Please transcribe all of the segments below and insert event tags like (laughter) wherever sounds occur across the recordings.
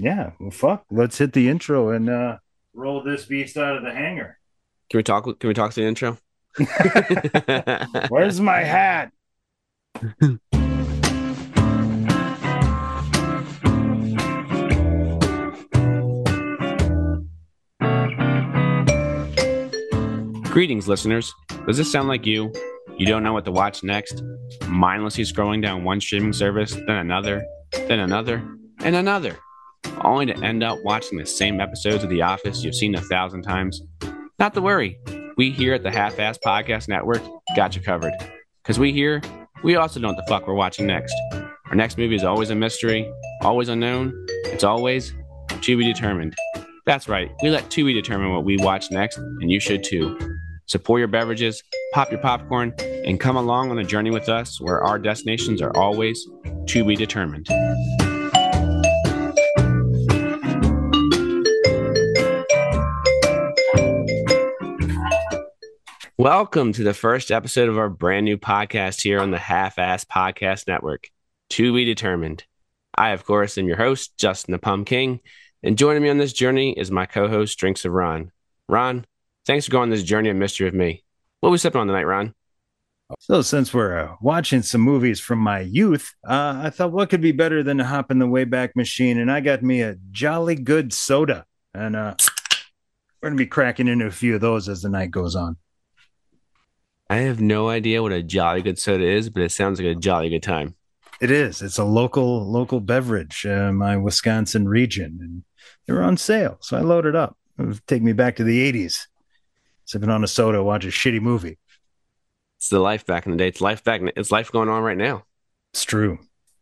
Yeah, well, fuck. Let's hit the intro and uh, roll this beast out of the hangar. Can we talk? Can we talk to the intro? (laughs) Where's my hat? Greetings, listeners. Does this sound like you? You don't know what to watch next? Mindlessly scrolling down one streaming service, then another, then another, and another, only to end up watching the same episodes of The Office you've seen a thousand times? Not to worry. We here at the Half Ass Podcast Network got you covered. Because we here, we also know what the fuck we're watching next. Our next movie is always a mystery, always unknown. It's always to be determined. That's right. We let Tubi determine what we watch next, and you should too. Support your beverages, pop your popcorn, and come along on a journey with us where our destinations are always to be determined. Welcome to the first episode of our brand new podcast here on the Half Ass Podcast Network, To Be Determined. I, of course, am your host, Justin the Pum King, and joining me on this journey is my co host, Drinks of Ron. Ron, thanks for going on this journey of mystery with me. What are we sipping on tonight, Ron? So, since we're uh, watching some movies from my youth, uh, I thought what could be better than to hop in the Wayback Machine, and I got me a jolly good soda, and uh, we're gonna be cracking into a few of those as the night goes on. I have no idea what a jolly good soda is, but it sounds like a jolly good time. It is. It's a local local beverage, uh, my Wisconsin region, and they were on sale, so I loaded up. It would take me back to the '80s, sipping on a soda, watch a shitty movie. It's the life back in the day. It's life back. It's life going on right now. It's true.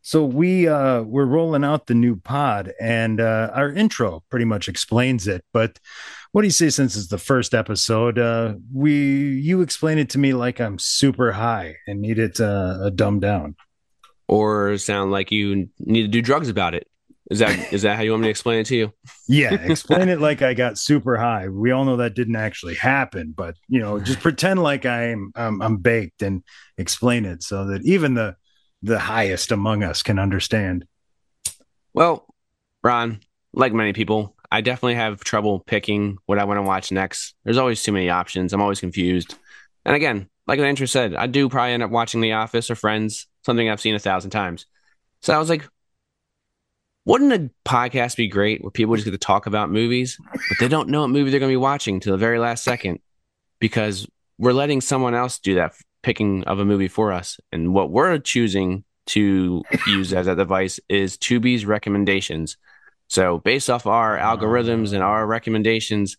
So we uh, we're rolling out the new pod, and uh, our intro pretty much explains it. But what do you say? Since it's the first episode, uh, we you explain it to me like I'm super high and need it uh, dumbed down. Or sound like you need to do drugs about it. Is that is that how you want me to explain it to you? Yeah, (laughs) explain it like I got super high. We all know that didn't actually happen, but you know, just pretend like I'm I'm, I'm baked and explain it so that even the the highest among us can understand. Well, Ron, like many people, I definitely have trouble picking what I want to watch next. There's always too many options. I'm always confused. And again, like intro said, I do probably end up watching The Office or Friends, something I've seen a thousand times. So I was like, wouldn't a podcast be great where people just get to talk about movies, but they don't know what movie they're going to be watching to the very last second because we're letting someone else do that picking of a movie for us. And what we're choosing to use as a device is Tubi's recommendations. So, based off our algorithms and our recommendations,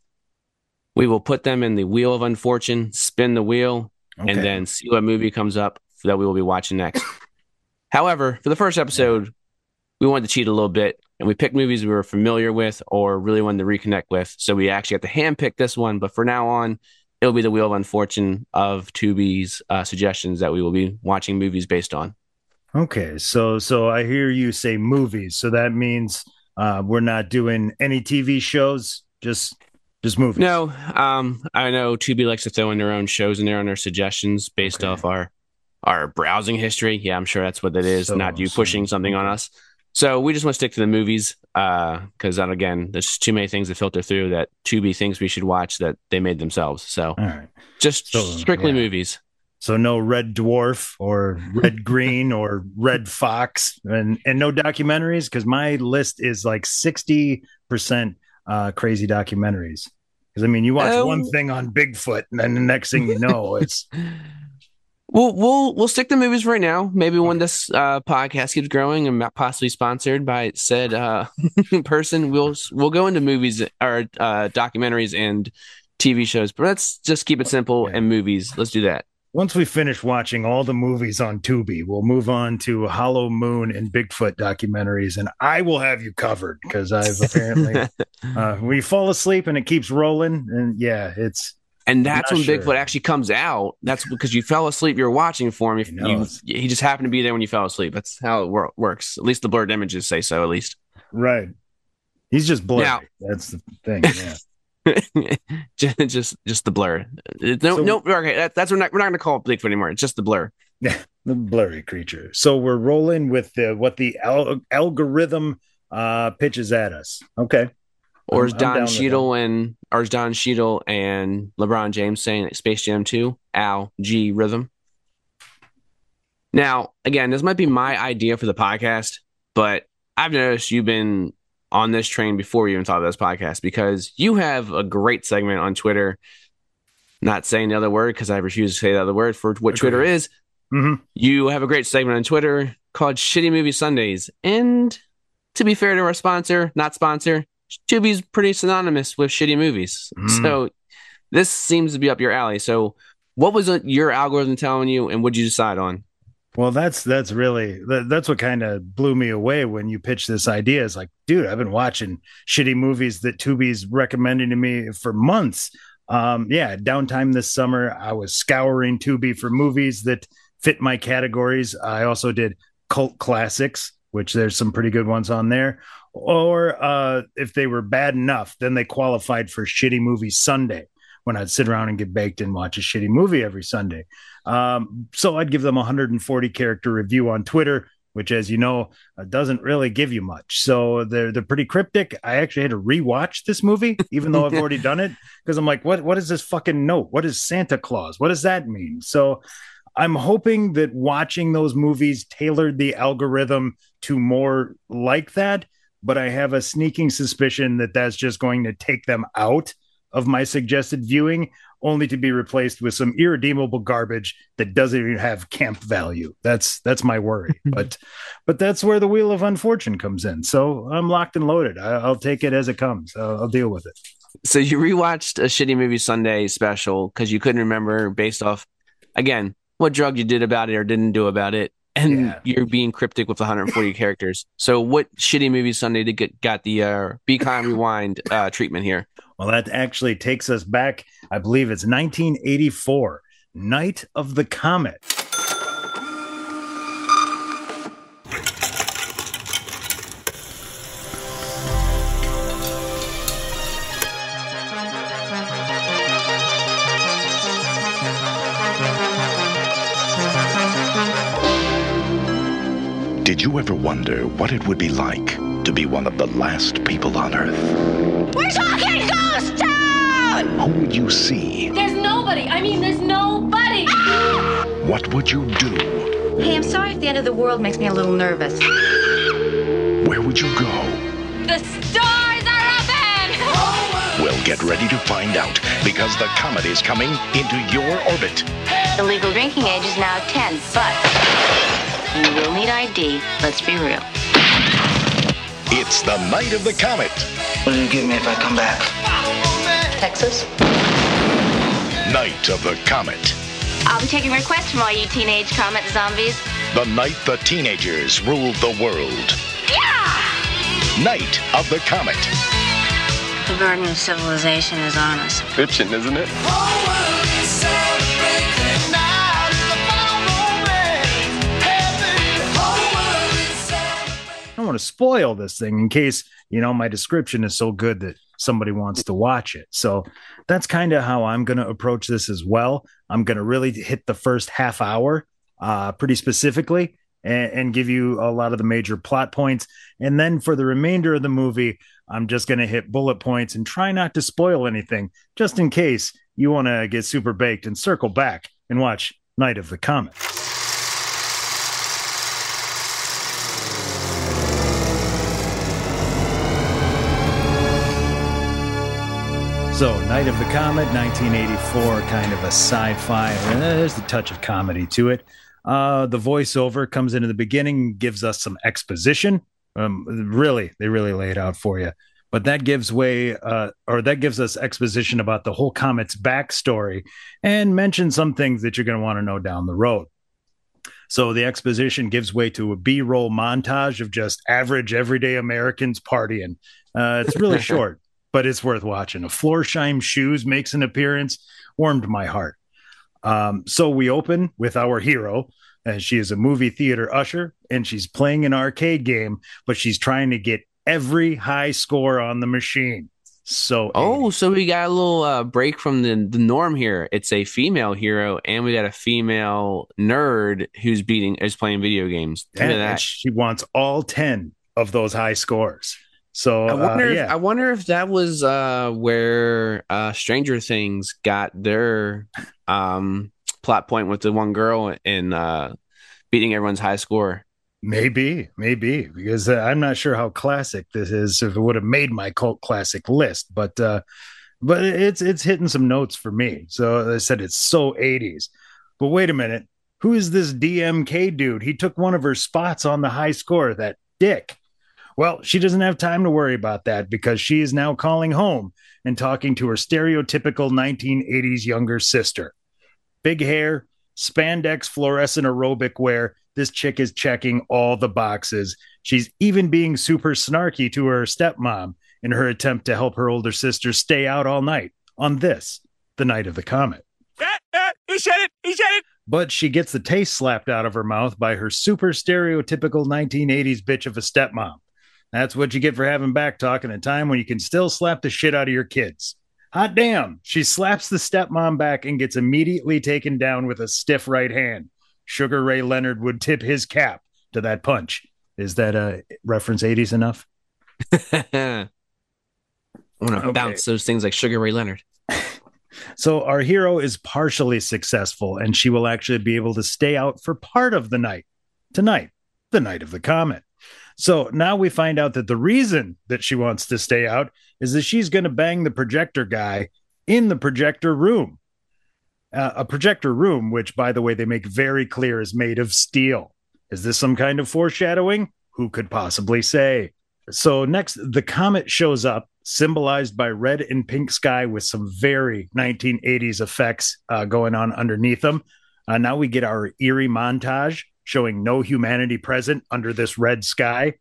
we will put them in the wheel of unfortune, spin the wheel, okay. and then see what movie comes up that we will be watching next. (laughs) However, for the first episode, we wanted to cheat a little bit and we picked movies we were familiar with or really wanted to reconnect with. So we actually had to handpick this one. But for now on, it'll be the wheel of unfortune of Tubi's uh, suggestions that we will be watching movies based on. Okay, so so I hear you say movies, so that means uh, we're not doing any TV shows, just just movies. No, um, I know Tubi likes to throw in their own shows in there on their suggestions based okay. off our our browsing history. Yeah, I'm sure that's what it is. So, not you so, pushing something on us. So we just want to stick to the movies uh, because uh, again, there's too many things to filter through that Tubi thinks we should watch that they made themselves. So just so, strictly yeah. movies. So no Red Dwarf or Red (laughs) Green or Red Fox and and no documentaries because my list is like sixty percent uh, crazy documentaries. Because I mean, you watch um, one thing on Bigfoot and then the next thing you know, it's. (laughs) We'll we'll we'll stick to movies right now. Maybe when this uh, podcast keeps growing and possibly sponsored by said uh, (laughs) person, we'll we'll go into movies or uh, documentaries and TV shows. But let's just keep it simple yeah. and movies. Let's do that once we finish watching all the movies on Tubi, we'll move on to Hollow Moon and Bigfoot documentaries, and I will have you covered because I've apparently (laughs) uh, we fall asleep and it keeps rolling, and yeah, it's and that's when sure. Bigfoot actually comes out. That's because you fell asleep. You're watching for him. If you, he just happened to be there when you fell asleep. That's how it wor- works. At least the blurred images say so. At least, right? He's just blurry. Now, that's the thing. Yeah. (laughs) (laughs) just just the blur. No, so, no. Okay, that, that's we're not we're not going to call it Bigfoot anymore. It's just the blur. Yeah, the blurry creature. So we're rolling with the what the al- algorithm uh, pitches at us. Okay. Or is Don Cheadle and or is Don Cheadle and LeBron James saying Space Jam 2, Al G Rhythm? Now, again, this might be my idea for the podcast, but I've noticed you've been on this train before you even thought of this podcast because you have a great segment on Twitter. Not saying the other word because I refuse to say the other word for what okay. Twitter is. Mm-hmm. You have a great segment on Twitter called Shitty Movie Sundays. And to be fair to our sponsor, not sponsor, Tubi's pretty synonymous with shitty movies. Mm. So this seems to be up your alley. So what was your algorithm telling you and what did you decide on? Well, that's that's really that's what kind of blew me away when you pitched this idea. Is like, dude, I've been watching shitty movies that Tubi's recommending to me for months. Um, yeah, downtime this summer, I was scouring Tubi for movies that fit my categories. I also did cult classics, which there's some pretty good ones on there. Or uh, if they were bad enough, then they qualified for Shitty Movie Sunday when I'd sit around and get baked and watch a shitty movie every Sunday. Um, so I'd give them a 140 character review on Twitter, which, as you know, uh, doesn't really give you much. So they're they're pretty cryptic. I actually had to rewatch this movie, even though I've (laughs) already done it, because I'm like, what what is this fucking note? What is Santa Claus? What does that mean? So I'm hoping that watching those movies tailored the algorithm to more like that. But I have a sneaking suspicion that that's just going to take them out of my suggested viewing, only to be replaced with some irredeemable garbage that doesn't even have camp value. That's that's my worry. (laughs) but but that's where the wheel of unfortune comes in. So I'm locked and loaded. I, will take it as it comes. I'll, I'll deal with it. So you rewatched a shitty movie Sunday special because you couldn't remember based off again what drug you did about it or didn't do about it and yeah. you're being cryptic with 140 (laughs) characters. So, what shitty movie Sunday did get got the uh, Be Kind Rewind uh, treatment here? Well, that actually takes us back. I believe it's 1984, Night of the Comet. Did you ever wonder what it would be like to be one of the last people on Earth? We're talking Ghost Town! Who would you see? There's nobody. I mean, there's nobody. Ah! What would you do? Hey, I'm sorry if the end of the world makes me a little nervous. Where would you go? The stars are open! Well, get ready to find out because the comet is coming into your orbit. The legal drinking age is now 10, but you will need ID. Let's be real. It's the night of the comet. What do you give me if I come back? Texas. Night of the comet. I'll be taking requests from all you teenage comet zombies. The night the teenagers ruled the world. Yeah! Night of the comet. The burden of civilization is on us. Fiction, isn't it? Oh, to spoil this thing in case, you know, my description is so good that somebody wants to watch it. So that's kind of how I'm going to approach this as well. I'm going to really hit the first half hour uh, pretty specifically and, and, give you a lot of the major plot points. And then for the remainder of the movie, I'm just going to hit bullet points and try not to spoil anything just in case you want to get super baked and circle back and watch Night of the Comet. So, Night of the Comet, 1984, kind of a sci fi. There's a touch of comedy to it. Uh, the voiceover comes into the beginning, gives us some exposition. Um, really, they really lay it out for you. But that gives way, uh, or that gives us exposition about the whole comet's backstory and mentions some things that you're going to want to know down the road. So the exposition gives way to a B roll montage of just average, everyday Americans partying. Uh, it's really (laughs) short but it's worth watching. A Florsheim Shoes makes an appearance, warmed my heart. Um, so we open with our hero, and she is a movie theater usher, and she's playing an arcade game, but she's trying to get every high score on the machine. So oh, so we got a little uh, break from the the norm here. It's a female hero, and we got a female nerd who's beating is playing video games. and, and she wants all ten of those high scores. So I wonder. uh, if, I wonder if that was uh, where uh, Stranger Things got their um, plot point with the one girl and uh, beating everyone's high score. maybe, maybe because uh, I'm not sure how classic this is. If it would have made my cult classic list, but uh, but it's it's hitting some notes for me. So I said it's so 80s. But wait a minute, who is this DMK dude? He took one of her spots on the high score. That dick. Well, she doesn't have time to worry about that because she is now calling home and talking to her stereotypical 1980s younger sister. Big hair, spandex fluorescent aerobic wear. This chick is checking all the boxes. She's even being super snarky to her stepmom in her attempt to help her older sister stay out all night on this, the night of the comet. Eh, eh, he said it. He said it. But she gets the taste slapped out of her mouth by her super stereotypical 1980s bitch of a stepmom. That's what you get for having back talk in a time when you can still slap the shit out of your kids. Hot damn. She slaps the stepmom back and gets immediately taken down with a stiff right hand. Sugar Ray Leonard would tip his cap to that punch. Is that a reference 80s enough? I want to Okay. bounce those things like Sugar Ray Leonard. (laughs) So our hero is partially successful, and she will actually be able to stay out for part of the night tonight, the night of the comet. So now we find out that the reason that she wants to stay out is that she's going to bang the projector guy in the projector room. Uh, a projector room, which, by the way, they make very clear is made of steel. Is this some kind of foreshadowing? Who could possibly say? So, next, the comet shows up, symbolized by red and pink sky with some very 1980s effects uh, going on underneath them. Uh, now we get our eerie montage showing no humanity present under this red sky.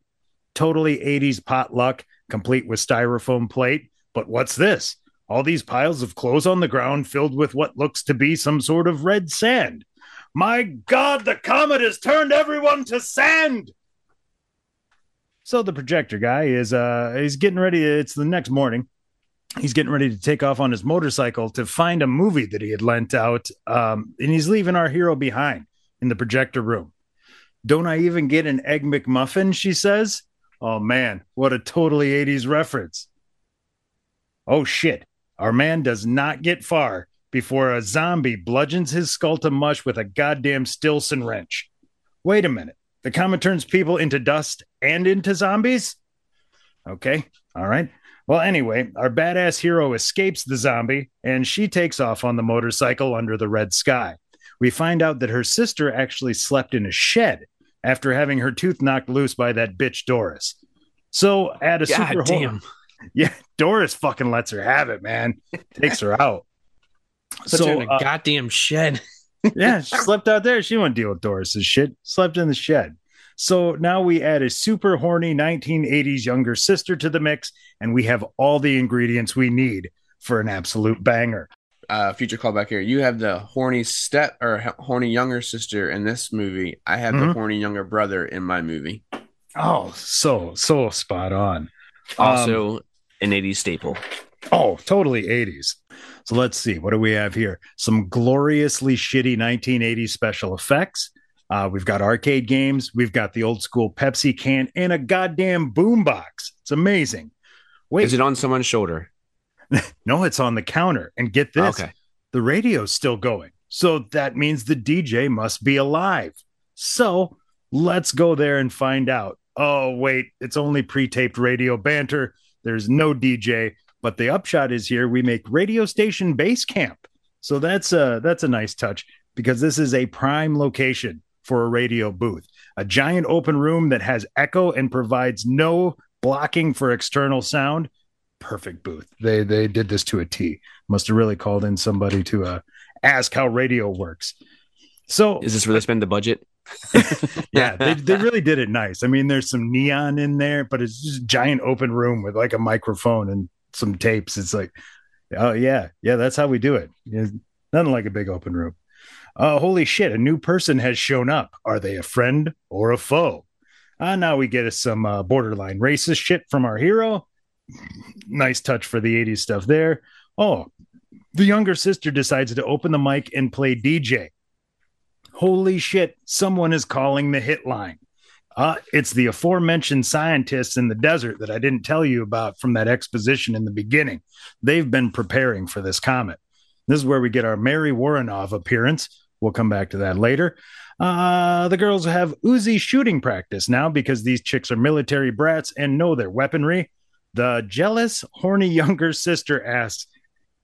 Totally 80s potluck, complete with styrofoam plate. But what's this? All these piles of clothes on the ground filled with what looks to be some sort of red sand. My God, the comet has turned everyone to sand. So the projector guy is uh he's getting ready. It's the next morning. He's getting ready to take off on his motorcycle to find a movie that he had lent out. Um, and he's leaving our hero behind in the projector room. Don't I even get an egg McMuffin? She says. Oh man, what a totally 80s reference. Oh shit. Our man does not get far before a zombie bludgeons his skull to mush with a goddamn Stillson wrench. Wait a minute. The comet turns people into dust and into zombies? Okay. All right. Well, anyway, our badass hero escapes the zombie and she takes off on the motorcycle under the red sky. We find out that her sister actually slept in a shed after having her tooth knocked loose by that bitch Doris. So, at a God super damn. (laughs) yeah, Doris fucking lets her have it, man. Takes her out. Put her so, in a uh, goddamn shed. (laughs) yeah, she (laughs) slept out there. She wouldn't deal with Doris's shit. Slept in the shed. So now we add a super horny 1980s younger sister to the mix, and we have all the ingredients we need for an absolute banger. Uh, future callback here. You have the horny step or horny younger sister in this movie. I have Mhm. the horny younger brother in my movie. Oh, so so spot on. Um, Also, an 80s staple. Oh, totally 80s. So let's see. What do we have here? Some gloriously shitty 1980s special effects. Uh, we've got arcade games. We've got the old school Pepsi can and a goddamn boombox. It's amazing. Wait, Is it on someone's shoulder? (laughs) no, it's on the counter. And get this Okay. the radio's still going. So that means the DJ must be alive. So let's go there and find out. Oh, wait, it's only pre taped radio banter. There's no DJ. But the upshot is here we make radio station base camp. So that's a, that's a nice touch because this is a prime location for a radio booth. A giant open room that has echo and provides no blocking for external sound. Perfect booth. They they did this to a T. Must have really called in somebody to uh, ask how radio works. So Is this where they spend the budget? (laughs) (laughs) yeah, they, they really did it nice. I mean, there's some neon in there, but it's just a giant open room with like a microphone and some tapes. It's like, oh yeah, yeah, that's how we do it. Yeah, nothing like a big open room. Uh, holy shit, a new person has shown up. Are they a friend or a foe? Uh, now we get us some uh, borderline racist shit from our hero. Nice touch for the 80s stuff there. Oh, the younger sister decides to open the mic and play DJ. Holy shit, someone is calling the hit line. Uh, it's the aforementioned scientists in the desert that I didn't tell you about from that exposition in the beginning. They've been preparing for this comet. This is where we get our Mary Woronov appearance. We'll come back to that later. Uh, the girls have Uzi shooting practice now because these chicks are military brats and know their weaponry. The jealous, horny (laughs) younger sister asks,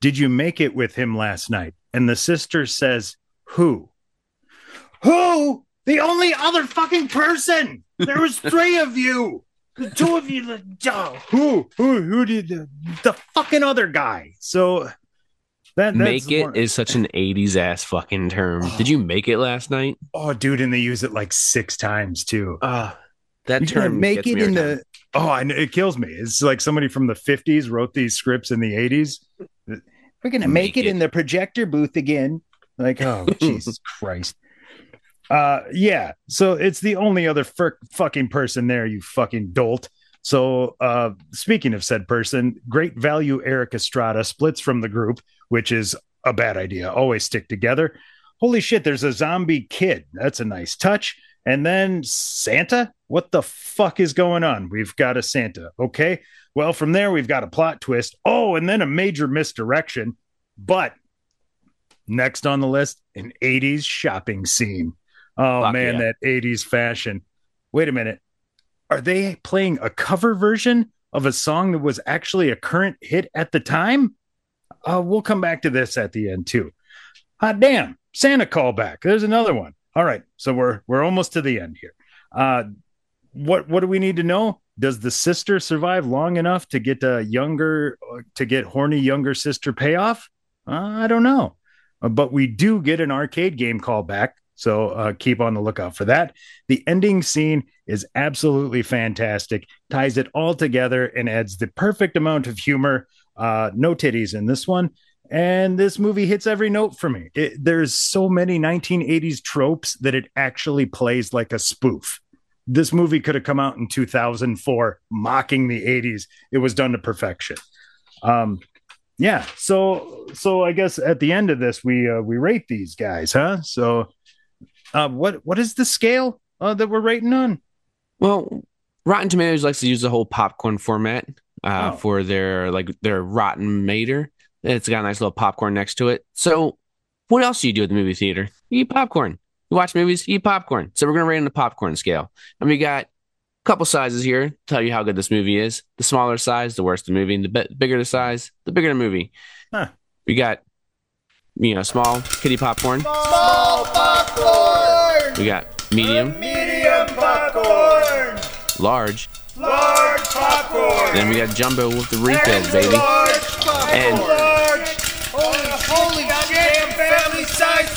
Did you make it with him last night? And the sister says, Who? Who? The only other fucking person. There was three of you. The two of you. The, uh, who? Who? Who did the, the fucking other guy? So that make it one- is such an 80s ass fucking term. (sighs) Did you make it last night? Oh, dude, and they use it like six times too. Uh, that You term make gets it me in every time. the. Oh, I know, it kills me. It's like somebody from the 50s wrote these scripts in the 80s. We're gonna make, Make it, it. in the projector booth again. Like, oh (laughs) Jesus Christ. Uh, yeah. So it's the only other fur- fucking person there. You fucking dolt. So, uh, speaking of said person, great value Erik Estrada splits from the group, which is a bad idea. Always stick together. Holy shit, there's a zombie kid. That's a nice touch. And then Santa? What the fuck is going on? We've got a Santa. Okay. Well, from there, we've got a plot twist. Oh, and then a major misdirection. But next on the list, an 80s shopping scene. Oh, Fuck man, yeah. that 80s fashion. Wait a minute. Are they playing a cover version of a song that was actually a current hit at the time? Uh, we'll come back to this at the end, too. Hot damn, Santa callback. There's another one. All right, so we're we're almost to the end here. Uh, what what do we need to know? Does the sister survive long enough to get a younger to get horny younger sister payoff? Uh, I don't know, Uh, but we do get an arcade game callback. So uh, keep on the lookout for that. The ending scene is absolutely fantastic, ties it all together, and adds the perfect amount of humor. Uh, no titties in this one, and this movie hits every note for me. It, there's so many 1980s tropes that it actually plays like a spoof. This movie could have come out in 2004, mocking the 80s. It was done to perfection. Um, yeah, so so I guess at the end of this, we uh, we rate these guys, huh? So, uh, what what is the scale uh, that we're rating on? Well, Rotten Tomatoes likes to use the whole popcorn format uh, Oh. for their like their Rotten Mater. It's got a nice little popcorn next to it. So, what else do you do at the movie theater? You eat popcorn. You watch movies. You eat popcorn. So we're gonna rate on the popcorn scale, and we got a couple sizes here. to Tell you how good this movie is. The smaller size, the worse the movie. And the bi- bigger the size, the bigger the movie. Huh. We got you know small kitty popcorn. Small popcorn! We got medium, Medium popcorn! large. Large popcorn! Then we got jumbo with the refills, baby. Large popcorn! And-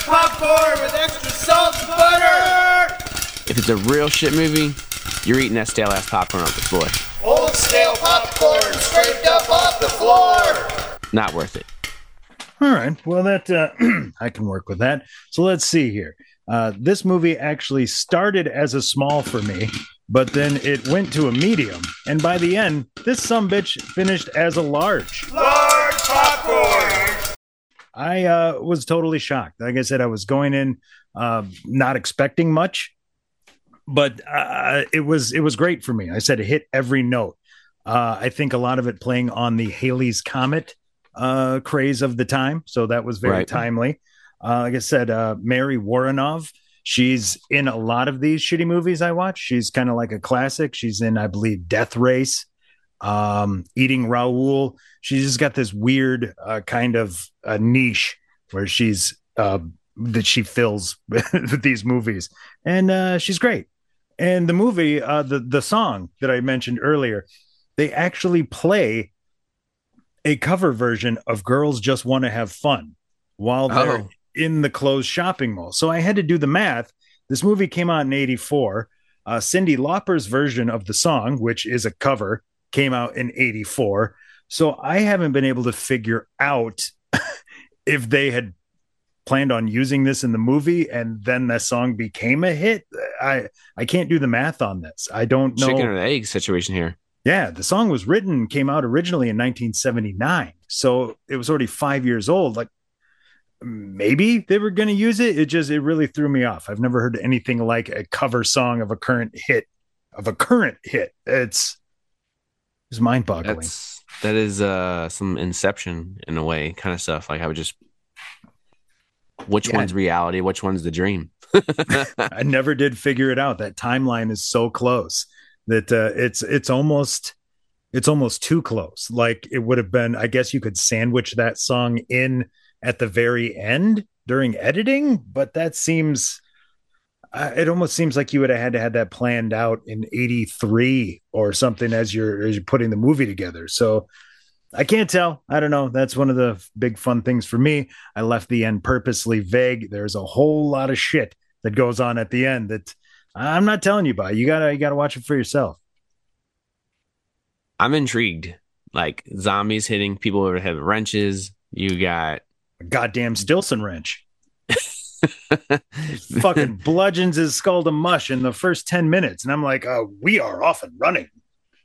popcorn with extra salt and butter! If it's a real shit movie, you're eating that stale ass popcorn off the floor. Old stale popcorn scraped up off the floor! Not worth it. All right. Well, that uh, (clears throat) I can work with that. So let's see here. Uh, this movie actually started as a small for me, but then it went to a medium, and by the end, this some bitch finished as a large. Large popcorn! I uh, was totally shocked. Like I said, I was going in uh, not expecting much, but uh, it was it was great for me. I said it hit every note. Uh, I think a lot of it playing on the Halley's Comet uh, craze of the time, so that was very Right. timely. Uh, like I said, uh, Mary Woronov. She's in a lot of these shitty movies I watch. She's kind of like a classic. She's in, I believe, Death Race, um, Eating Raoul. She's just got this weird uh, kind of uh, niche where she's uh, that she fills (laughs) with these movies, and uh, she's great. And the movie, uh, the the song that I mentioned earlier, they actually play a cover version of "Girls Just Want to Have Fun" while they're Oh. in the closed shopping mall. So I had to do the math. This movie came out in '84. Uh, Cyndi Lauper's version of the song, which is a cover, came out in '84. So I haven't been able to figure out (laughs) if they had planned on using this in the movie and then that song became a hit. I I can't do the math on this. I don't know. Chicken the egg situation here. Yeah, the song was written came out originally in 1979. So it was already 5 years old. Like maybe they were going to use it. It just it really threw me off. I've never heard anything like a cover song of a current hit of a current hit. It's it's mind boggling. That's that is uh some inception in a way kind of stuff. Like I would just which Yeah. one's reality, which one's the dream. (laughs) I never did figure it out. That timeline is so close that uh, it's it's almost it's almost too close. Like it would have been. I guess you could sandwich that song in at the very end during editing, but that seems. Uh, it almost seems like you would have had to had that planned out in '83 or something as you're as you're putting the movie together. So I can't tell. I don't know. That's one of the big fun things for me. I left the end purposely vague. There's a whole lot of shit that goes on at the end that I'm not telling you about. You gotta you gotta watch it for yourself. I'm intrigued. Like zombies hitting people head with wrenches. You got A goddamn Stillson wrench. (laughs) Fucking bludgeons his skull to mush in the first 10 minutes. And I'm like, oh, we are off and running.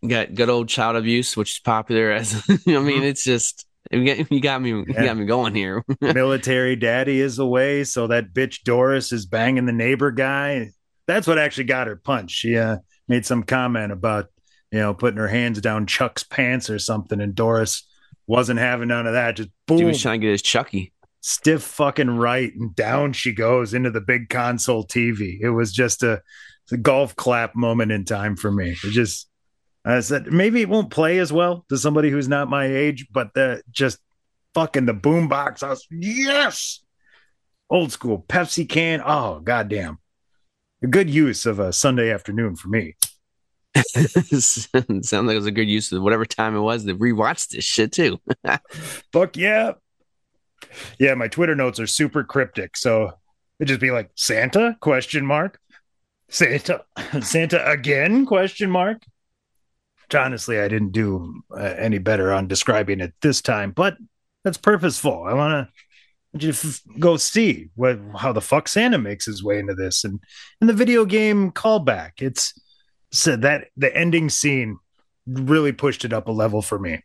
you got good old child abuse, which is popular as (laughs) I mean, it's just you got, me you got me going here. (laughs) Military daddy is away. So that bitch Doris is banging the neighbor guy. That's what actually got her punched. She uh, made some comment about, you know, putting her hands down Chuck's pants or something. And Doris wasn't having none of that. Just boom. He was trying to get his Chucky. Stiff fucking right and down she goes into the big console TV. It was just a, a golf clap moment in time for me. It just I said maybe it won't play as well to somebody who's not my age, but the just fucking the boombox. I was yes, old school Pepsi can. Oh goddamn, a good use of a Sunday afternoon for me. (laughs) Sounds like it was a good use of whatever time it was to rewatch this shit too. (laughs) Fuck yeah. Yeah, my Twitter notes are super cryptic, so it'd just be like Santa question mark. Santa (laughs) Santa again question mark. Which honestly, I didn't do uh, any better on describing it this time, but that's purposeful. I want to f- go see what how the fuck Santa makes his way into this and and the video game callback. It's said that the ending scene really pushed it up a level for me.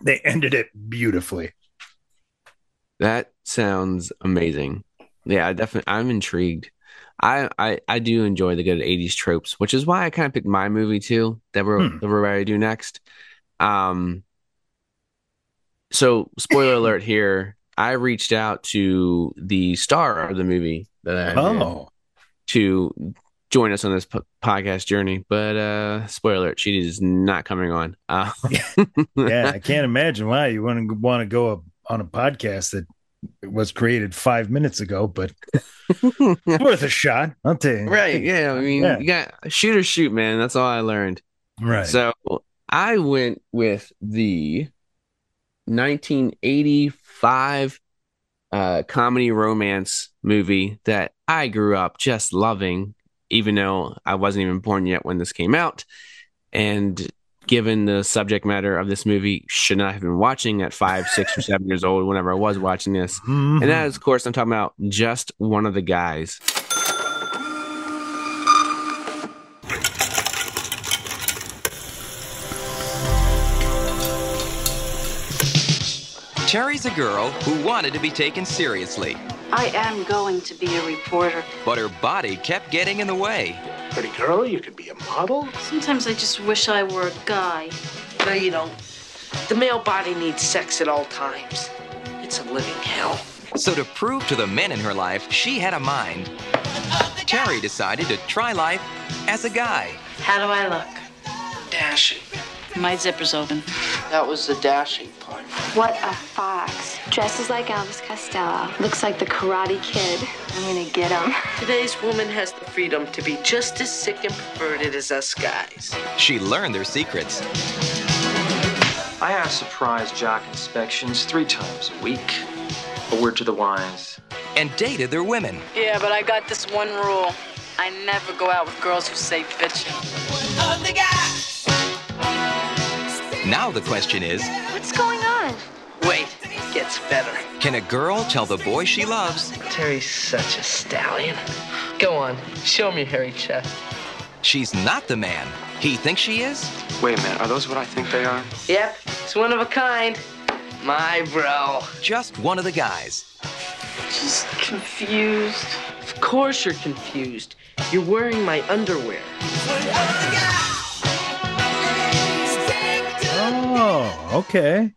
They ended it beautifully. That sounds amazing. Yeah, I definitely I'm intrigued. I, I I do enjoy the good 80s tropes, which is why I kind of picked my movie too that we're Hmm. that we're ready to do next. Um so spoiler (coughs) alert here. I reached out to the star of the movie that I Oh, to join us on this po- podcast journey, but uh spoiler alert, she is not coming on. Uh, (laughs) yeah. I can't imagine why you wouldn't want to go on a podcast that was created five minutes ago, but (laughs) worth a shot. I'll tell you. right, yeah. I mean, Yeah. you got shoot or shoot, man. That's all I learned. Right. So I went with the 1985 uh, comedy romance movie that I grew up just loving, even though I wasn't even born yet when this came out. And given the subject matter of this movie, should not have been watching at five, six, or seven years old whenever I was watching this. Mhm. And that is, of course, I'm talking about just one of the guys. Cherry's a girl who wanted to be taken seriously, I am going to be a reporter. but her body kept getting in the way. Pretty girl, you could be a model. Sometimes I just wish I were a guy. No, you don't. The male body needs sex at all times. It's a living hell. So, to prove to the men in her life she had a mind, Terry decided to try life as a guy. How do I look? Dashing. My zipper's open. That was the dashing part. What a fox. Dresses like Elvis Costello. Looks like the Karate Kid. I'm gonna get him. Today's woman has the freedom to be just as sick and perverted as us guys. She learned their secrets. I have surprise jock inspections three times a week. A word to the wise. and dated their women. Yeah, but I got this one rule. I never go out with girls who say bitching. Now the question is What's going on? Wait, it gets better. can a girl tell the boy she loves Terry's such a stallion. Go on, show me your hairy chest. she's not the man he thinks she is? Wait a minute, are those what I think they are? Yep, it's one of a kind. My bro. Just one of the guys. Just confused. Of course you're confused. You're wearing my underwear. Oh, okay.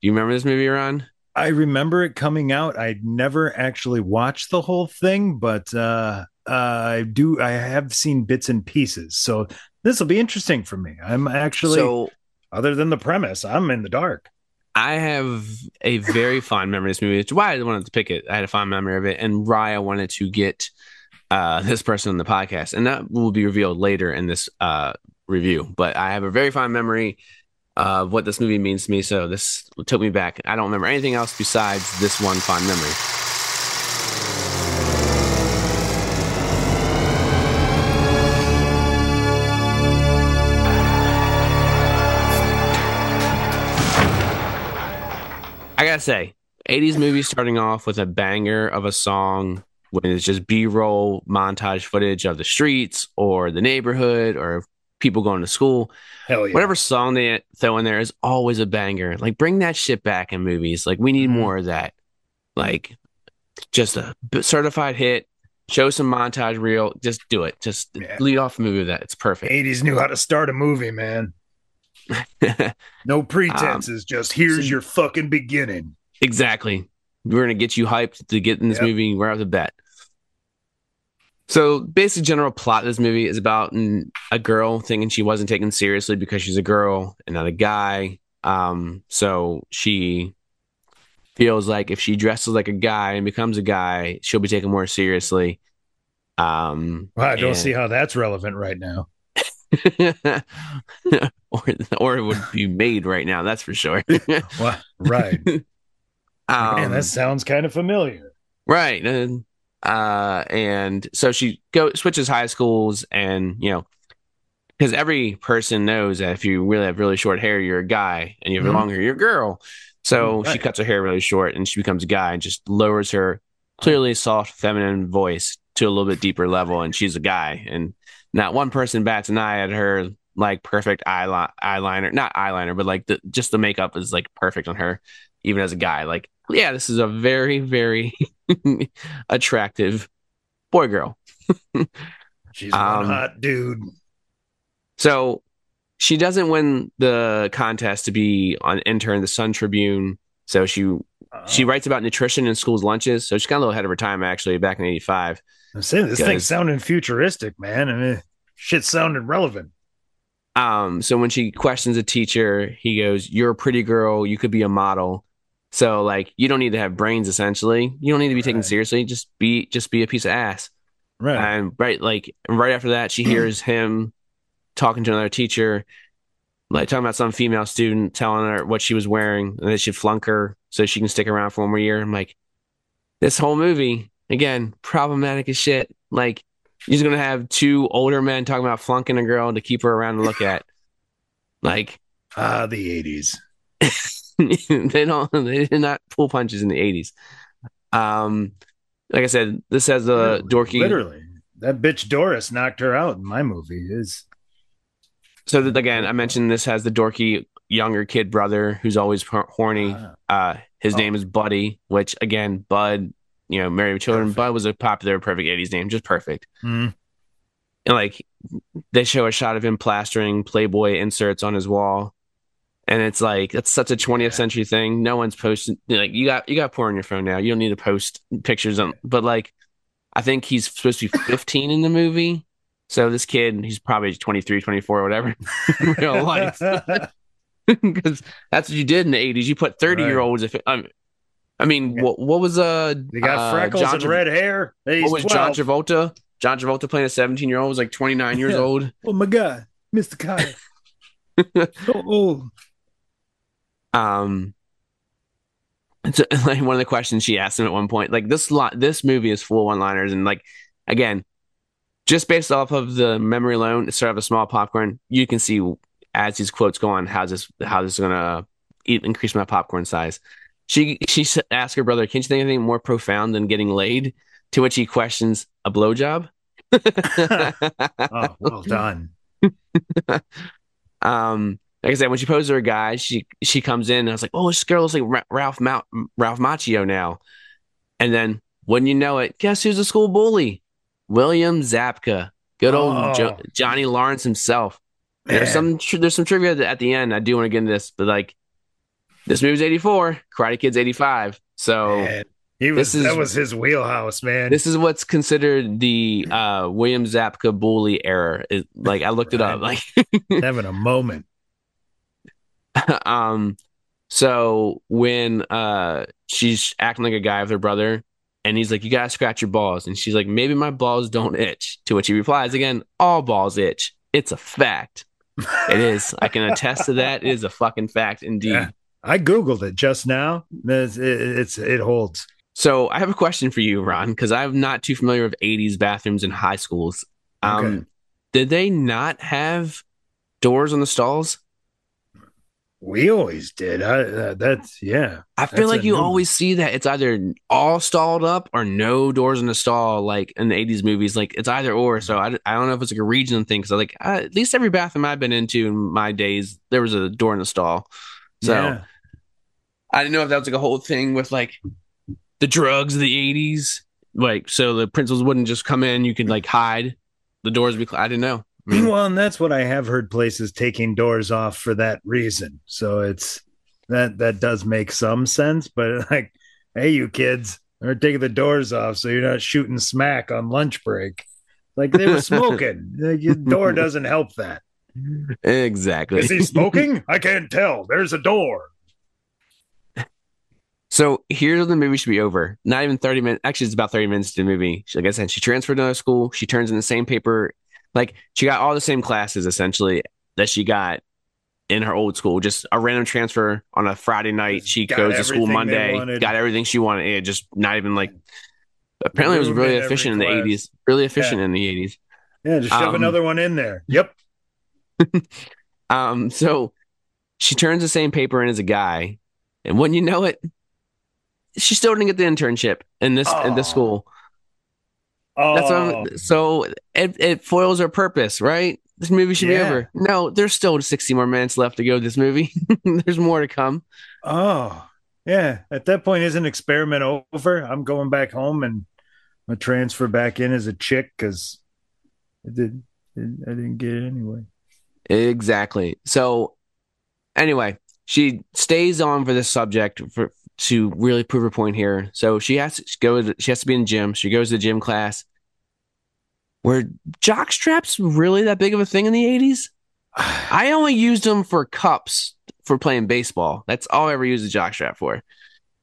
Do you remember this movie, Ron? I remember it coming out. I'd never actually watched the whole thing, but uh, uh, I do. I have seen bits and pieces, so this will be interesting for me. I'm actually, So other than the premise, I'm in the dark. I have a very (laughs) fond memory of this movie. It's why I wanted to pick it. I had a fond memory of it, and Raya wanted to get uh, (laughs) this person on the podcast, and that will be revealed later in this uh, review. But I have a very fond memory of what this movie means to me. So this took me back. I don't remember anything else besides this one fond memory. I gotta say, 80s movie starting off with a banger of a song when it's just B-roll montage footage of the streets or the neighborhood or people going to school. Hell yeah! Whatever song they throw in there is always a banger. Like bring that shit back in movies. Like we need Mhm. more of that. Like just a certified hit. Show some montage reel. Just do it. Just Yeah. lead off the movie with that. It's perfect. 80s knew how to start a movie, man. (laughs) No pretenses. just here's so- your fucking beginning. Exactly. We're gonna get you hyped to get in this Yep. movie right off the bat. So, basic general plot of this movie is about a girl thinking she wasn't taken seriously because she's a girl and not a guy. Um, so she feels like if she dresses like a guy and becomes a guy, she'll be taken more seriously. Um, Well, I don't and- see how that's relevant right now. (laughs) or or it would be made right now. That's for sure. Well, right. um, (laughs) Man, that sounds kind of familiar. Right. And uh and so she go switches high schools and you know because every person knows that if you really have really short hair, you're a guy, and you have Mhm. long hair, you're a girl. So she cuts her hair really short and she becomes a guy and just lowers her clearly soft feminine voice to a little bit deeper level, and she's a guy. And not one person bats an eye at her like perfect eyeli- eyeliner, not eyeliner, but like the just the makeup is like perfect on her, even as a guy. Like, yeah, this is a very, very (laughs) (laughs) attractive boy girl. (laughs) She's Um, hot dude. So she doesn't win the contest to be on intern the Sun Tribune. So she she Oh. writes about nutrition in schools' lunches. So she's kind of a little ahead of her time actually back in '85. I'm saying this Guys. thing's sounding futuristic, man. I mean, shit sounded relevant. Um, so when she questions a teacher, he goes, "You're a pretty girl. You could be a model." So like, you don't need to have brains. Essentially, you don't need to be taken seriously. Just be just be a piece of ass. Right. And right, like right after that, she hears (clears throat) him talking to another teacher, like talking about some female student telling her what she was wearing and they should flunk her so she can stick around for one more year. I'm like, this whole movie again problematic as shit. Like you're just gonna have two older men talking about flunking a girl to keep her around to look at. (laughs) Like ah, the 80s. (laughs) (laughs) they don't they did not pull punches in the 80s. Um, like I said, this has the dorky Literally. That bitch Doris knocked her out in my movie. Is So that, again, I mentioned this has the dorky younger kid brother who's always horny. Ah. Uh, his Oh. name is Buddy, which again, Bud, you know, Married with Children. Perfect. Bud was a popular, perfect '80s name, just perfect. Hmm. And like, they show a shot of him plastering Playboy inserts on his wall, and it's like that's such a 20th century thing. No one's posting like you got you got porn on your phone now. You don't need to post pictures on. But like, I think he's supposed to be 15 in the movie. So this kid, he's probably 23, 24, or whatever (laughs) in real life. (laughs) (laughs) because that's what you did in the eighties. You put thirty year olds. If um, I mean, what, what was uh? They got uh, freckles John and red hair. He's What was 12. John Travolta? John Travolta playing a seventeen year old was like twenty nine years Yeah. old. Oh my god, Mr. Kyle. so old. Um, it's (laughs) like one of the questions she asked him at one point. Like this lot, this movie is full one liners, and like again, just based off of the memory alone, sort of a small popcorn, you can see as these quotes go on how this how this is gonna eat, increase my popcorn size. She she asked her brother, "Can't you think of anything more profound than getting laid?" To which he questions, "A blowjob." (laughs) Oh, well done. (laughs) um, like I said, when she poses her guy, she she comes in and I was like, "Oh, this girl looks like Ralph Ma- Ralph Macchio now," And then, wouldn't you know it, guess who's the school bully? William Zabka, good old Oh. jo- Johnny Lawrence himself. There's some tr- there's some trivia at the, at the end. I do want to get into this, but like this movie's 84, Karate Kid's 85. So Man, he was this is- that was his wheelhouse, man. this is what's considered the uh, William Zabka bully era. It, like I looked it up. Like (laughs) having a moment. (laughs) um so when uh she's acting like a guy with her brother and he's like you gotta scratch your balls. And she's like maybe my balls don't itch. To which he replies again all balls itch. It's a fact. It is. I can attest to that. It is a fucking fact indeed. Yeah. I googled it just now. It's, it, it's it holds. so i have a question for you ron because i'm not too familiar with 80s bathrooms in high schools. Um Okay. did they not have doors on the stalls We always did. I, uh, that's yeah. I feel like you new- always see that it's either all stalled up or no doors in the stall, like in the 80s movies. Like it's either or. So I, I don't know if it's like a regional thing. Cause like uh, at least every bathroom I've been into in my days, there was a door in the stall. So Yeah. I didn't know if that was like a whole thing with like the drugs of the 80s. Like, so the principals wouldn't just come in, you could like hide, the doors be, I didn't know. Mean, well, and that's what I have heard places taking doors off for that reason. So it's that that does make some sense. But (laughs) like, hey, you kids, are taking the doors off so you're not shooting smack on lunch break. Like they were (laughs) smoking. Your door (laughs) doesn't help that. exactly. Is he smoking? I can't tell. There's a door. So here's when the movie should be over. Not even 30 minutes. Actually, it's about 30 minutes to the movie. She- Like I said, she transferred to another school. She turns in the same paper. Like she got all the same classes essentially that she got in her old school. Just a random transfer on a Friday night. She Got goes to school Monday, got everything she wanted. Yeah, just not even like. Apparently, it was really efficient in the class. 80s. Really efficient in the 80s. Yeah, just shove Um, another one in there. Yep. (laughs) Um, so she turns the same paper in as a guy, and when you know it, she still didn't get the internship in this in this school. Oh, That's what I'm, oh. so it, it foils her purpose, right? This movie should Yeah. be over. No, there's still 60 more minutes left to go. This movie, (laughs) there's more to come. oh, yeah. At that point, isn't experiment over? I'm going back home and I transfer back in as a chick because I did. I didn't get it anyway. Exactly. So, anyway, she stays on for this subject for to really prove her point here. So she has to go. She has to be in the gym. She goes to the gym class. Were jock straps really that big of a thing in the eighties? (sighs) I only used them for cups for playing baseball. That's all I ever used a jock strap for.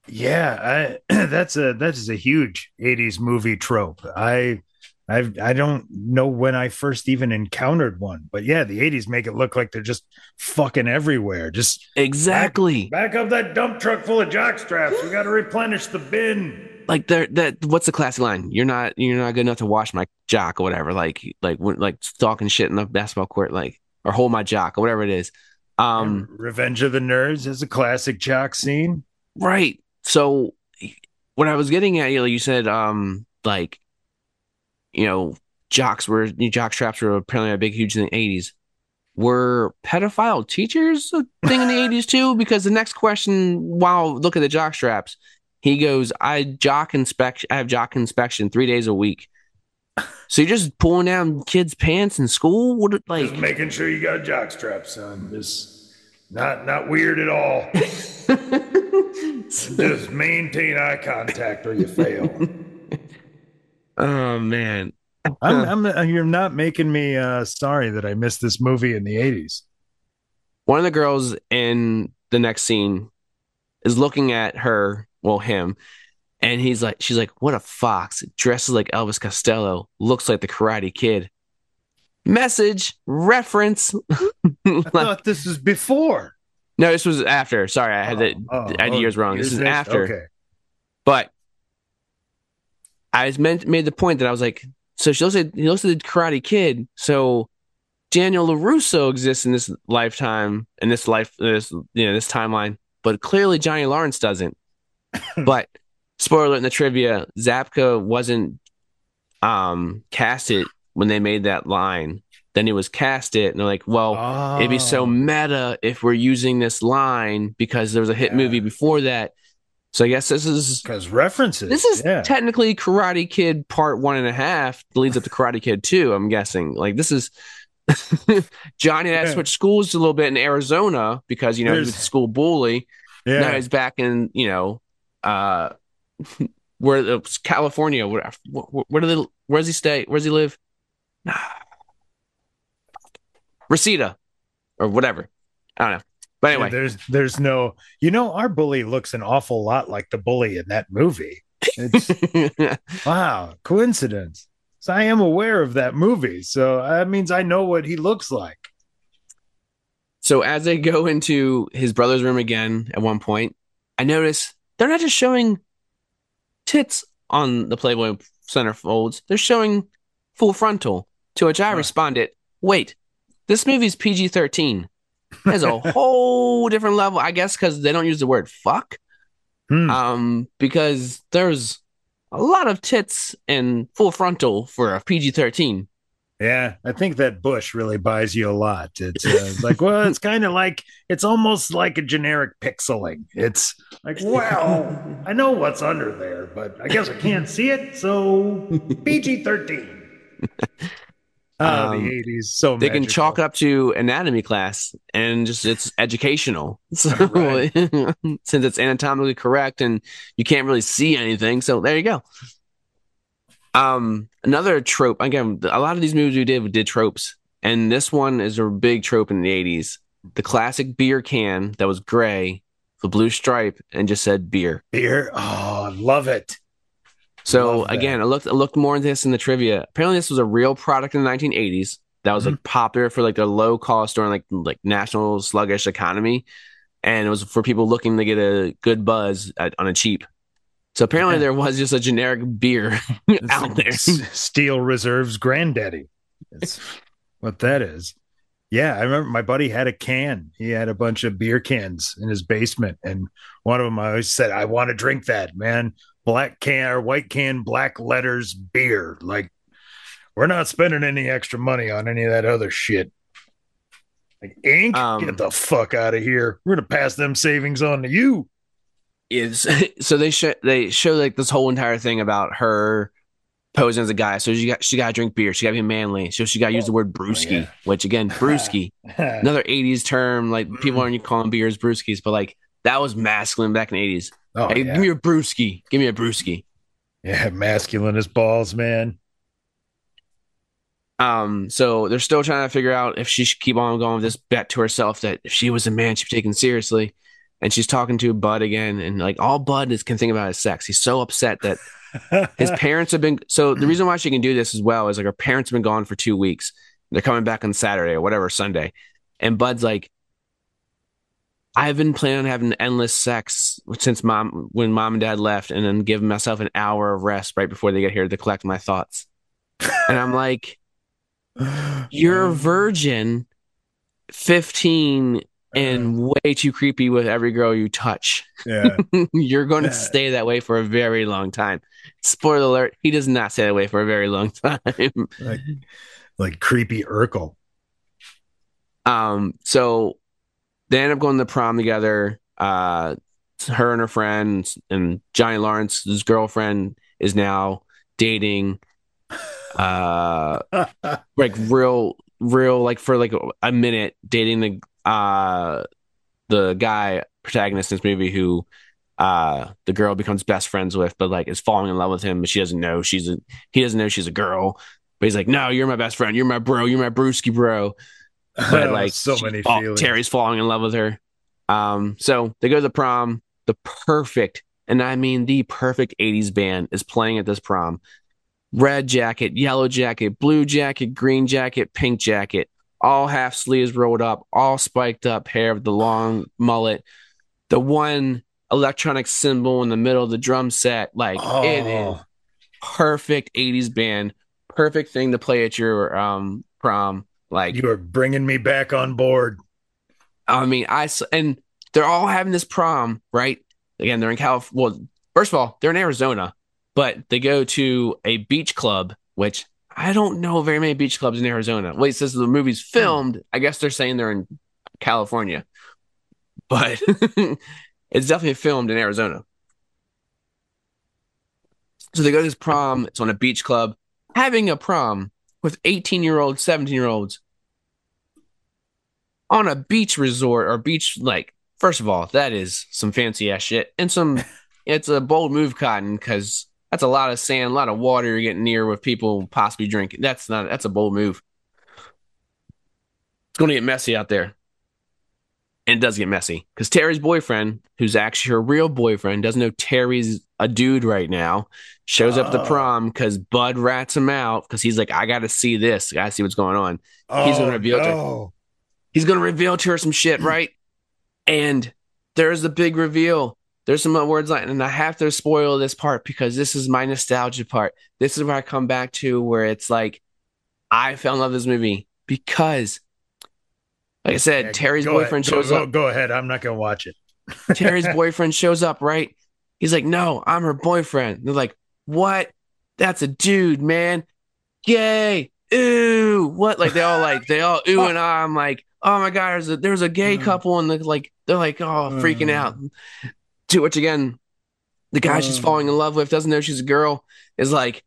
Yeah, I (clears throat) that's a that is a huge '80s movie trope. I I I don't know when I first even encountered one, but yeah, the '80s make it look like they're just fucking everywhere. Just Exactly. back up that dump truck full of jock straps. We got to replenish the bin. like there that what's the classic line you're not you're not good enough to wash my jock or whatever like like like talking shit in the basketball court like or hold my jock or whatever it is um Revenge of the Nerds is a classic jock scene. right so what i was getting at you know, you said um like you know jocks were jock straps were apparently a big huge thing in the 80s were pedophile teachers a thing in the (laughs) 80s too because the next question wow look at the jock straps he goes i jock inspection i have jock inspection three days a week so you're just pulling down kids pants in school what it- like Just making sure you got jock straps on. Just not not weird at all. (laughs) Just maintain eye contact or you fail. (laughs) oh man I'm, I'm you're not making me uh sorry that I missed this movie in the 80s. one of the girls in the next scene is looking at her, well, him, and he's like, she's like, what a fox, dresses like Elvis Costello, looks like the Karate Kid. Message reference. (laughs) I thought this was before. no, this was after. Sorry, I had the Oh, I had oh, years wrong. This is after. Okay. But I was meant made the point that I was like, so she looks at he looks at the Karate Kid. So Daniel Larusso exists in this lifetime, in this life, this you know, this timeline, but clearly Johnny Lawrence doesn't. (laughs) but spoiler alert in the trivia, Zabka wasn't um casted when they made that line. Then he was cast it, and they're like, well, it'd be so Oh. meta if we're using this line because there was a hit Yeah. movie before that. So I guess this is because references. This is yeah. technically Karate Kid Part One and a half leads up to Karate Kid Two. I'm guessing. Like this is (laughs) Johnny had to Yeah. switch schools a little bit in Arizona because you know he was a school bully. yeah. Now he's back in you know uh (laughs) where California. Where, where, where do they? Where does he stay? Where does he live? Nah. (sighs) Reseda or whatever. I don't know. But Yeah, anyway, there's there's no you know our bully looks an awful lot like the bully in that movie. It's (laughs) wow, coincidence. So I am aware of that movie. So that means I know what he looks like. So as they go into his brother's room again at one point, I notice they're not just showing tits on the Playboy centerfolds, they're showing full frontal. To which I Huh. responded, wait, this movie's PG 13. There's a whole different level, I guess, because they don't use the word fuck. Hmm. Um, because there's a lot of tits and full frontal for a PG 13. Yeah, I think that Bush really buys you a lot. It's uh, like, well, it's kind of like it's almost like a generic pixeling. It's like, wow, I know what's under there, but I guess I can't see it. So PG 13. (laughs) Um, oh, the 80s. So they magical. can chalk it up to anatomy class and just it's educational. (laughs) So, (laughs) since it's anatomically correct and you can't really see anything. So there you go. Um, another trope again, a lot of these movies we did we did tropes, and this one is a big trope in the 80s. The classic beer can that was gray, the blue stripe, and just said beer. Beer. Oh, I love it so again, I looked I looked more into this in the trivia. Apparently, this was a real product in the 1980s that was Mm-hmm. like popular for like the low cost during like like national sluggish economy, and it was for people looking to get a good buzz at, on a cheap. So apparently, Yeah. there was just a generic beer (laughs) out there. Steel Reserve's granddaddy. That's what that is. Yeah, I remember my buddy had a can. He had a bunch of beer cans in his basement, and one of them I always said, "I want to drink that, man." Black can or white can, black letters, beer. Like we're not spending any extra money on any of that other shit. Like ink, Um, get the fuck out of here. We're gonna pass them savings on to you. is (laughs) so they show they show like this whole entire thing about her posing as a guy. So she got she got to drink beer. She got to be manly. So she got to use the word brewski, yeah. which again, brewski. (laughs) another 80s term like people aren't calling beers brewskis but like that was masculine back in the 80s oh, hey, yeah. give me a brewski. Give me a brewski. Yeah, masculine as balls, man. um so they're still trying to figure out if she should keep on going with this bet to herself that if she was a man she'd be taken seriously. And she's talking to bud again and like all bud is can think about is sex. He's so upset that (laughs) his parents have been so the reason why she can do this as well is like her parents have been gone for two weeks. They're coming back on saturday or whatever sunday. And bud's like i've been planning on having endless sex since mom when mom and dad left and then give myself an hour of rest right before they get here to collect my thoughts and i'm like (sighs) you're a virgin 15 and way too creepy with every girl you touch yeah. (laughs) you're going to Yeah. stay that way for a very long time. Spoiler alert, he does not stay that way for a very long time. like like creepy Urkel. um, so they end up going to prom together. Uh, her and her friend and Johnny Lawrence's girlfriend is now dating uh (laughs) like real real like for like a minute dating the uh the guy protagonist in this movie who uh the girl becomes best friends with but like is falling in love with him but she doesn't know she's a he doesn't know she's a girl. But he's like no you're my best friend. You're my bro. You're my brewski bro but like so many oh, feelings. Terry's falling in love with her. Um, so they go to the prom. The perfect, and I mean the perfect '80s band is playing at this prom. Red jacket, yellow jacket, blue jacket, green jacket, pink jacket, all half sleeves rolled up, all spiked up hair with the long mullet. The one electronic symbol in the middle of the drum set, like it is Oh, perfect '80s band, perfect thing to play at your um prom. Like you are bringing me back on board. I mean, I and they're all having this prom, right? Again, they're in California. Well, first of all, they're in Arizona, but they go to a beach club, which I don't know very many beach clubs in Arizona. Wait, it says the movie's hmm. filmed. I guess they're saying they're in California, but (laughs) it's definitely filmed in Arizona. So they go to this prom. It's on a beach club. Having a prom with 18 year olds, 17 year olds on a beach resort or beach, like, first of all, that is some fancy ass shit. And some, (laughs) it's a bold move, Cotton, because that's a lot of sand, a lot of water you're getting near with people possibly drinking. That's not, that's a bold move. It's going to get messy out there. And it does get messy because Terry's boyfriend, who's actually her real boyfriend, doesn't know Terry's a dude right now, shows up at the Oh. prom because Bud rats him out because he's like, I got to see this. I got to see what's going on. He's gonna Oh, reveal to her. He's going to reveal to her some shit, (clears throat) right? And there's the big reveal. There's some words like, and I have to spoil this part because this is my nostalgia part. This is where I come back to where it's like, I fell in love with this movie because, like I said, Yeah, Terry's boyfriend ahead. Shows go, up. Go ahead. I'm not gonna watch it. (laughs) Terry's (laughs) boyfriend shows up, right? He's like, no, I'm her boyfriend. They're like, what? That's a dude, man. Gay. Ooh. What? Like they all like they all ooh and ah. I'm like, oh my god, there's a there's a gay Mm. couple and they're like they're like oh freaking Mm. out. To which again, the guy she's Mm. falling in love with doesn't know she's a girl is like,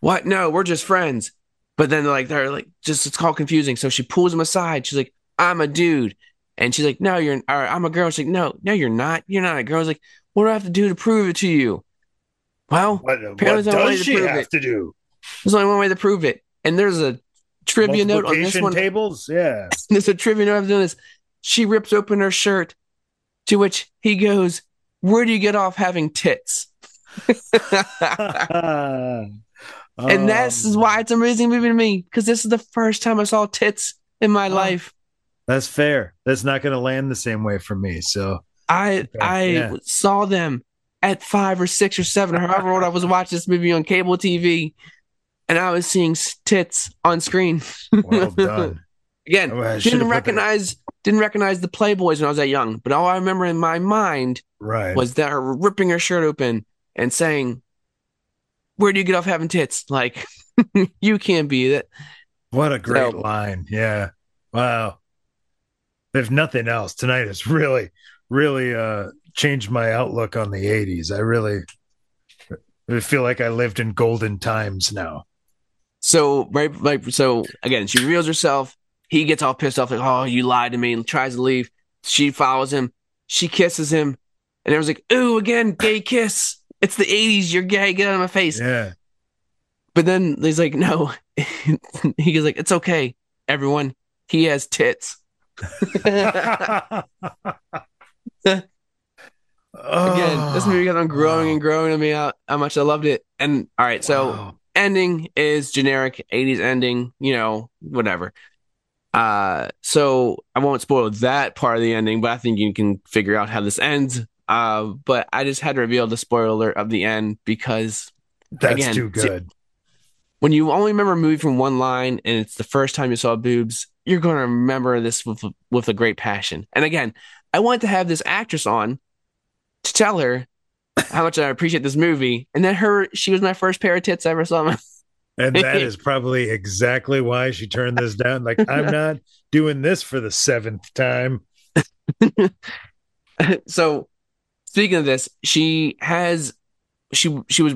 what? No, we're just friends. But then like they're like just it's called confusing. So she pulls him aside. She's like, I'm a dude. And she's like, No, you're or I'm a girl. She's like, No, no, you're not. You're not a girl. I was like, What do I have to do to prove it to you? Well, What, Apparently what there's no way does she have it. to do? there's only one way to prove it. And there's a trivia note on this one. tables. Yeah. (laughs) There's a trivia note doing this. She rips open her shirt, to which he goes, Where do you get off having tits? And that's (laughs) Um, why it's an amazing movie to me, because this is the first time I saw tits in my life. That's fair. That's not going to land the same way for me. So I I yeah. saw them at five or six or seven, or however old I was watching this movie on cable TV, and I was seeing tits on screen. well done. (laughs) Again, Oh, didn't recognize didn't recognize the Playboys when I was that young, but all I remember in my mind Right. was that her ripping her shirt open and saying, "Where do you get off having tits? Like, (laughs) you can't be that." What a great So- line. Yeah. Wow. If nothing else, tonight has really, really uh changed my outlook on the 80s. I really I feel like I lived in golden times now. So right, like so again, she reveals herself. He gets all pissed off, like, "Oh, you lied to me!" and tries to leave. She follows him. She kisses him, and everyone's like, "Ooh, again, gay kiss! It's the '80s. You're gay. Get out of my face!" Yeah. But then he's like, "No." (laughs) he goes like, "It's okay, everyone. He has tits." (laughs) Again, this movie got on growing and growing on me how, how much I loved it. And all right, so Wow. ending is generic 80s ending, you know, whatever. Uh so I won't spoil that part of the ending, but I think you can figure out how this ends. Uh but I just had to reveal the spoiler alert of the end because that's again, too good. When you only remember a movie from one line and it's the first time you saw boobs, you're going to remember this with with a great passion. And again, I want to have this actress on to tell her how much I appreciate this movie, and then her she was my first pair of tits I ever saw. (laughs) And that is probably exactly why she turned this down. Like, I'm (laughs) not doing this for the seventh time. (laughs) so, speaking of this, she has she she was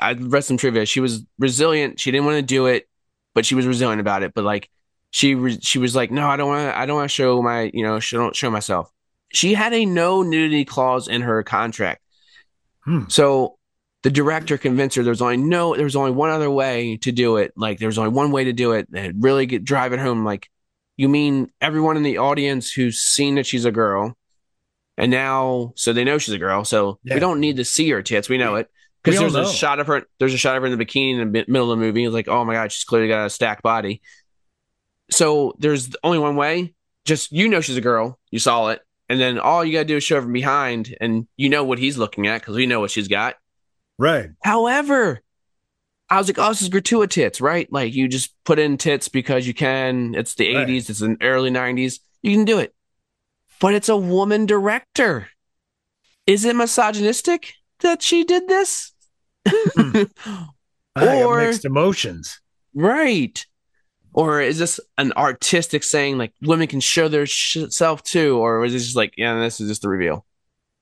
I read some trivia. She was resilient. She didn't want to do it, but she was resilient about it. But like she re- she was like, no, I don't want to. I don't want to show my you know show don't show myself. She had a no nudity clause in her contract. Hmm. So the director convinced her there was only no there was only one other way to do it. Like there was only one way to do it and really get drive it home. Like you mean everyone in the audience who's seen that she's a girl, and now so they know she's a girl. So Yeah. we don't need to see her tits. We know it We because there's a shot of her. There's a shot of her in the bikini in the middle of the movie. It's like, oh my god, she's clearly got a stacked body. So there's only one way. Just you know she's a girl. You saw it, and then all you gotta do is show her from behind, and you know what he's looking at because we know what she's got. Right. However, I was like, oh, this is gratuitous tits, right? Like you just put in tits because you can. It's the Right. 80s, it's the early 90s. You can do it. But it's a woman director. Is it misogynistic that she did this? Hmm. (laughs) I got Or- mixed emotions. right. Or is this an artistic saying like women can show their sh- self too? Or is it just like, yeah, this is just the reveal?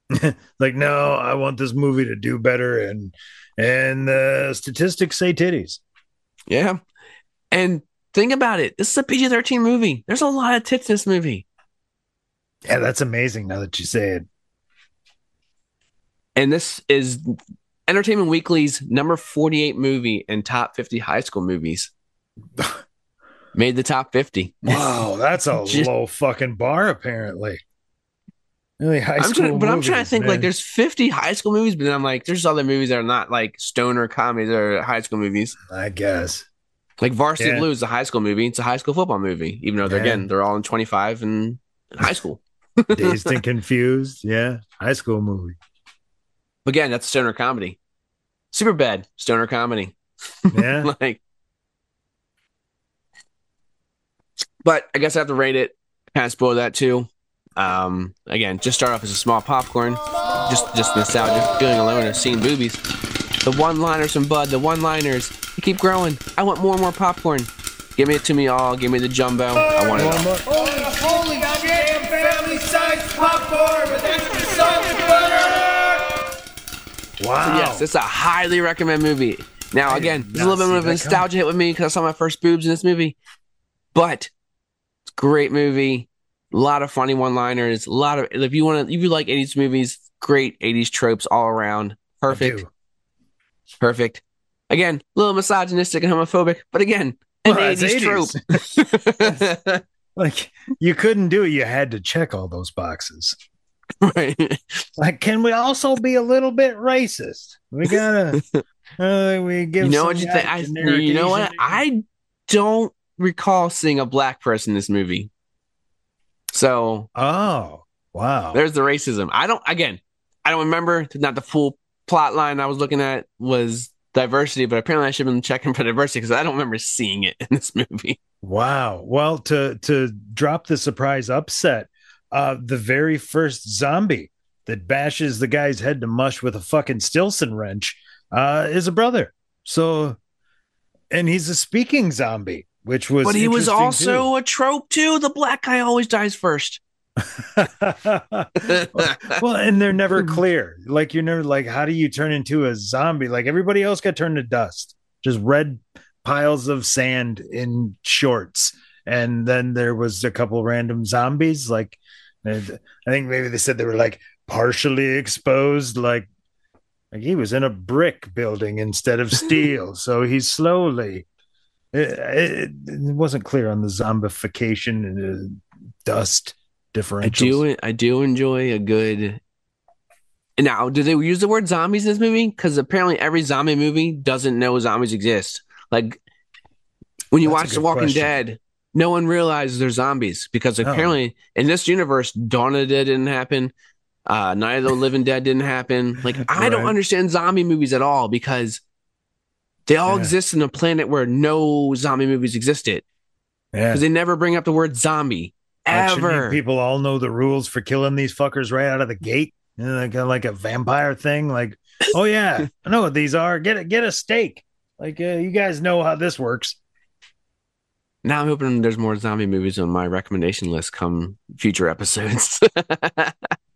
(laughs) like, no, I want this movie to do better, and and the statistics say titties. Yeah. And think about it. This is a PG 13 movie. There's a lot of tits in this movie. Yeah, that's amazing. Now that you say it, And this is Entertainment Weekly's number 48 movie in top 50 high school movies. (laughs) Made the top 50. wow, that's a (laughs) Just- low fucking bar. Apparently, really high I'm school. trying, but I'm trying to movies, think like there's 50 high school movies, but then I'm like, there's other movies that are not like stoner comedies or high school movies. I guess. Like Varsity Yeah. Blues is a high school movie. It's a high school football movie, even though they're Yeah. again they're all in 25 and in high (laughs) school. Dazed and confused. Yeah, high school movie. But again, that's stoner comedy. Super bad stoner comedy. Yeah, (laughs) like, but I guess I have to rate it. Kind of spoil that too. Um, again, just start off as a small popcorn, just just nostalgia, feeling alone, and seeing boobies. The one-liners from Bud, the one-liners, they keep growing. I want more and more popcorn. Give me it to me all. Give me the jumbo. I want it all. Holy, holy shit, family size popcorn wow. So yes, it's a highly recommend movie. Now, I again, there's a little bit of a nostalgia hit with me because I saw my first boobs in this movie. But it's a great movie. A lot of funny one-liners. A lot of if you want to, if you like 80s movies, great 80s tropes all around. Perfect, perfect. Again, a little misogynistic and homophobic, but again, an Well, it's 80s, trope. (laughs) Like you couldn't do it. You had to check all those boxes. (laughs) right. Like, can we also be a little bit racist? We gotta. (laughs) Uh, we give. You know what you think? I, you know what? I don't recall seeing a black person in this movie. So Oh wow. there's the racism. I don't. Again, I don't remember. Not the full plot line I was looking at was diversity, but apparently I should have been checking for diversity because I don't remember seeing it in this (laughs) movie. Wow. Well, to to drop the surprise upset, uh, the very first zombie that bashes the guy's head to mush with a fucking Stillson wrench, uh, is a brother. So, and he's a speaking zombie, which was. but he was also a trope too. The black guy always dies first. (laughs) well, and they're never clear. Like you're never like, how do you turn into a zombie? Like everybody else got turned to dust, just red piles of sand in shorts. And then there was a couple random zombies. Like and I think maybe they said they were like partially exposed, like like he was in a brick building instead of steel. (laughs) so he's slowly. It, it, it wasn't clear on the zombification and dust I do. I do enjoy a good. Now, do they use the word zombies in this movie? Because apparently, every zombie movie doesn't know zombies exist. Like when you That's watch The Walking question. Dead, no one realizes they're zombies because Oh. apparently, in this universe, Dawn of the Dead didn't happen. Uh, Night of the Living Dead didn't happen. Like (laughs) I don't understand zombie movies at all because they all Yeah. exist in a planet where no zombie movies existed Yeah. because they never bring up the word zombie ever. people all know the rules for killing these fuckers right out of the gate. You know, like, like a vampire thing. Like, oh yeah, I know what these are. Get a get a steak. Like, uh, you guys know how this works. Now I'm hoping there's more zombie movies on my recommendation list come future episodes. (laughs)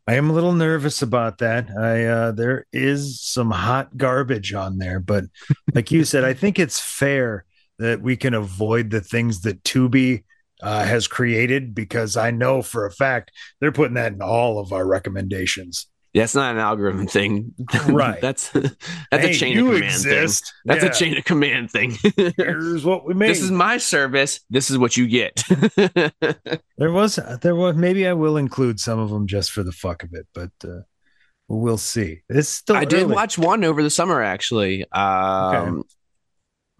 I am a little nervous about that. I uh, there is some hot garbage on there, but like you said, I think it's fair that we can avoid the things that Tubi uh, has created because I know for a fact they're putting that in all of our recommendations. Yeah, it's not an algorithm thing. Right. (laughs) that's that's Hey, a chain of command exist. thing. That's Yeah. a chain of command thing. Here's what we made. (laughs) this is my service. This is what you get. (laughs) There was, there was. Maybe I will include some of them just for the fuck of it, but uh, we'll see. It's still. I did watch one over the summer actually. Um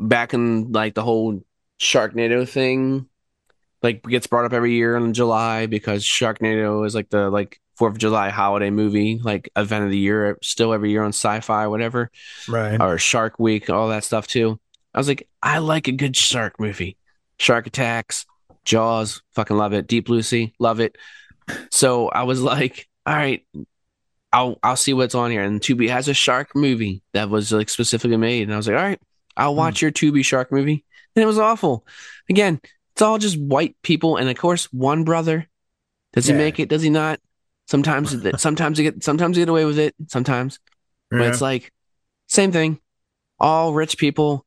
back in like the whole Sharknado thing. Like gets brought up every year in July because Sharknado is like the like Fourth of July holiday movie, like event of the year, still every year on sci-fi, whatever, right. or Shark Week, all that stuff too. I was like, I like a good shark movie. Shark Attacks, Jaws, fucking love it. Deep Blue Sea, love it. So I was like, all right, I'll I'll see what's on here. And Tubi has a shark movie that was like specifically made, and I was like, all right, I'll watch hmm. your Tubi shark movie. And it was awful. Again, it's all just white people, and of course, one brother. Does he make it? Does he not? Sometimes, sometimes you get, sometimes you get away with it. Sometimes, but it's like same thing. All rich people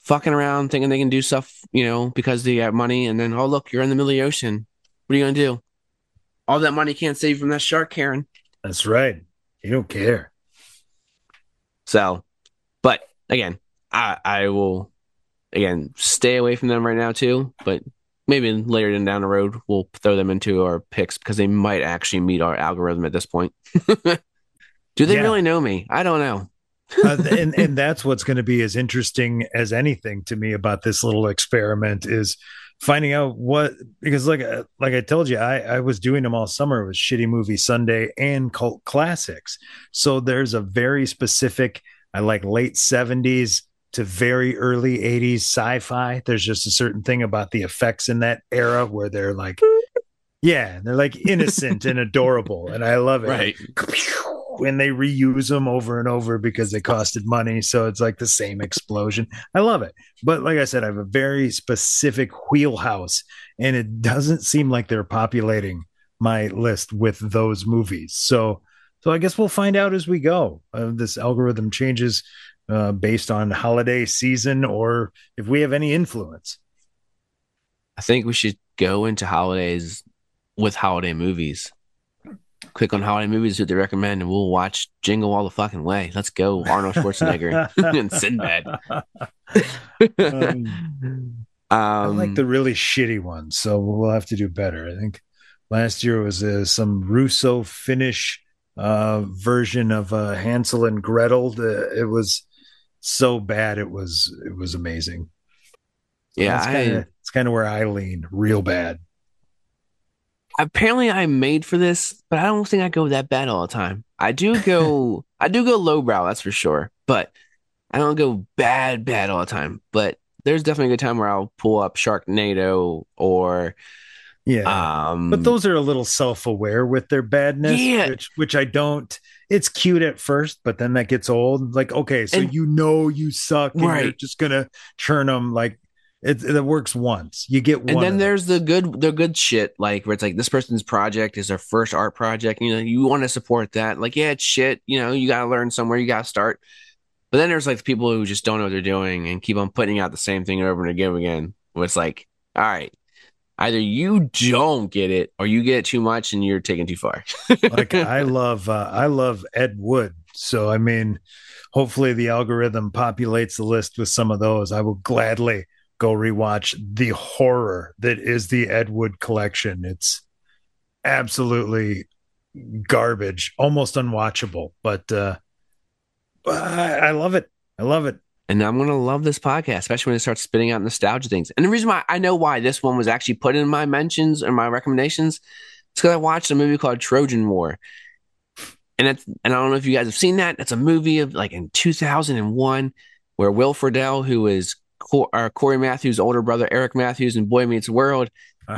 fucking around, thinking they can do stuff, you know, because they have money, and then oh look, you're in the middle of the ocean. What are you gonna do? All that money can't save you from that shark, Karen. That's right. You don't care. So, but again, I I will again stay away from them right now too. But maybe later in down the road we'll throw them into our picks because they might actually meet our algorithm at this point. (laughs) Do they Yeah. really know me? I don't know. (laughs) uh, and and that's what's going to be as interesting as anything to me about this little experiment is finding out what because like uh, like I told you I I was doing them all summer with shitty movie Sunday and cult classics. So there's a very specific I like late 70s to very early 80s sci-fi. There's just a certain thing about the effects in that era where they're like yeah, they're like innocent and adorable and I love it (laughs) and they reuse them over and over because they costed money. So it's like the same explosion. I love it. But like I said, I have a very specific wheelhouse, and it doesn't seem like they're populating my list with those movies. So, so I guess we'll find out as we go. Uh, this algorithm changes uh, based on holiday season, or if we have any influence. I think we should go into holidays with holiday movies. Click on holiday movies that they recommend, and we'll watch Jingle all the fucking way. Let's go, Arnold Schwarzenegger (laughs) and Sinbad. Um, (laughs) Um, I like the really shitty ones, so we'll have to do better. I think last year was uh, some Russo Finnish uh, version of uh, Hansel and Gretel. Uh, it was so bad, it was it was amazing. yeah, that's I- kind of it's kind of where I lean, real bad. apparently I'm made for this, but I don't think I go that bad all the time. I do (laughs) go, I do go lowbrow, that's for sure, but I don't go bad, bad all the time. But there's definitely a good time where I'll pull up Sharknado or, Yeah, um, but those are a little self-aware with their badness, Yeah. which which I don't. It's cute at first, but then that gets old. Like, okay, so And- you know you suck, and you're Right. just gonna churn them. Like, it, it works once. You get one. and then there's the good, the good shit, like where it's like this person's project is their first art project. You know, you want to support that. Like, yeah, it's shit. You know, you got to learn somewhere. You got to start. But then there's like the people who just don't know what they're doing and keep on putting out the same thing over and again again. Where it's like, all right, either you don't get it or you get it too much and you're taking too far. (laughs) like I love uh, I love Ed Wood. So I mean, hopefully the algorithm populates the list with some of those. I will gladly go rewatch the horror that is the Ed Wood collection. It's absolutely garbage, almost unwatchable, but uh I, I love it. I love it. And I'm gonna love this podcast, especially when it starts spitting out nostalgia things. And the reason why I know why this one was actually put in my mentions or my recommendations is because I watched a movie called Trojan War, and it's and I don't know if you guys have seen that. It's a movie of like in 2001 where Will Friedle, who is Cor- uh, Cory Matthews' older brother, Eric Matthews, in Boy Meets World,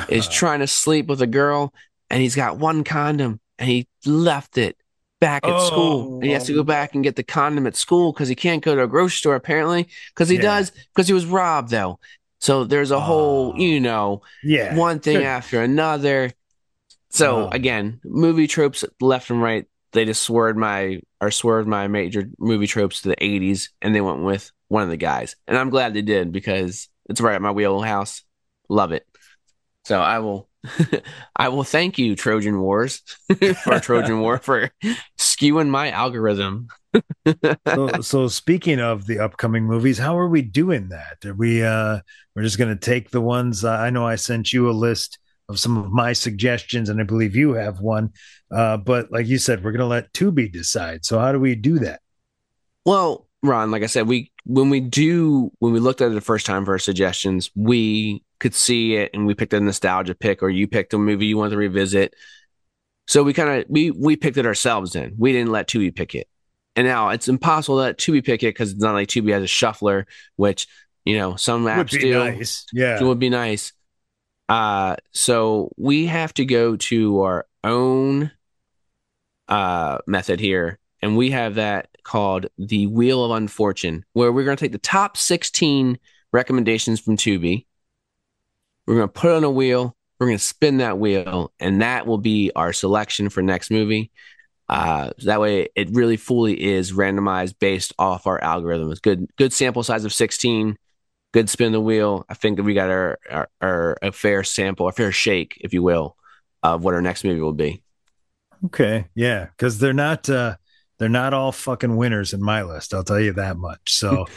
is (laughs) trying to sleep with a girl, and he's got one condom, and he left it back at school. And he has to go um, back and get the condom at school because he can't go to a grocery store apparently because he Yeah. does because he was robbed though. So there's a whole, Oh. you know, yeah. one thing after another. So Oh. again, movie tropes left and right. They just swerved my or swerved my major movie tropes to the 80s, and they went with one of the guys. And I'm glad they did because it's right at my wheelhouse. Love it. So I will, (laughs) I will thank you, Trojan Wars, (laughs) for Trojan War for skewing my algorithm. so, (laughs) so speaking of the upcoming movies, how are we doing that? Are we uh we're just going to take the ones uh, I know I sent you a list of some of my suggestions and I believe you have one. Uh but like you said we're going to let Tubi decide. So how do we do that? Well, Ron, like I said, we when we do when we looked at it the first time for our suggestions, we could see it and we picked a nostalgia pick, or you picked a movie you wanted to revisit. So we kind of we we picked it ourselves. Then we didn't let Tubi pick it, and now it's impossible to let Tubi pick it because it's not like Tubi has a shuffler, which you know some Would apps be do. nice. Yeah. It would be nice. Uh, so we have to go to our own uh method here, and we have that called the Wheel of Unfortune, where we're going to take the top 16 recommendations from Tubi. We're going to put on a wheel, We're going to spin that wheel, and that will be our selection for next movie. Uh, so that way, it really fully is randomized based off our algorithms. Good, good sample size of 16. Good spin the wheel. I think we got our, our, our a fair sample, a fair shake, if you will, of what our next movie will be. Okay, yeah, because they're not uh, they're not all fucking winners in my list. I'll tell you that much. So. (laughs)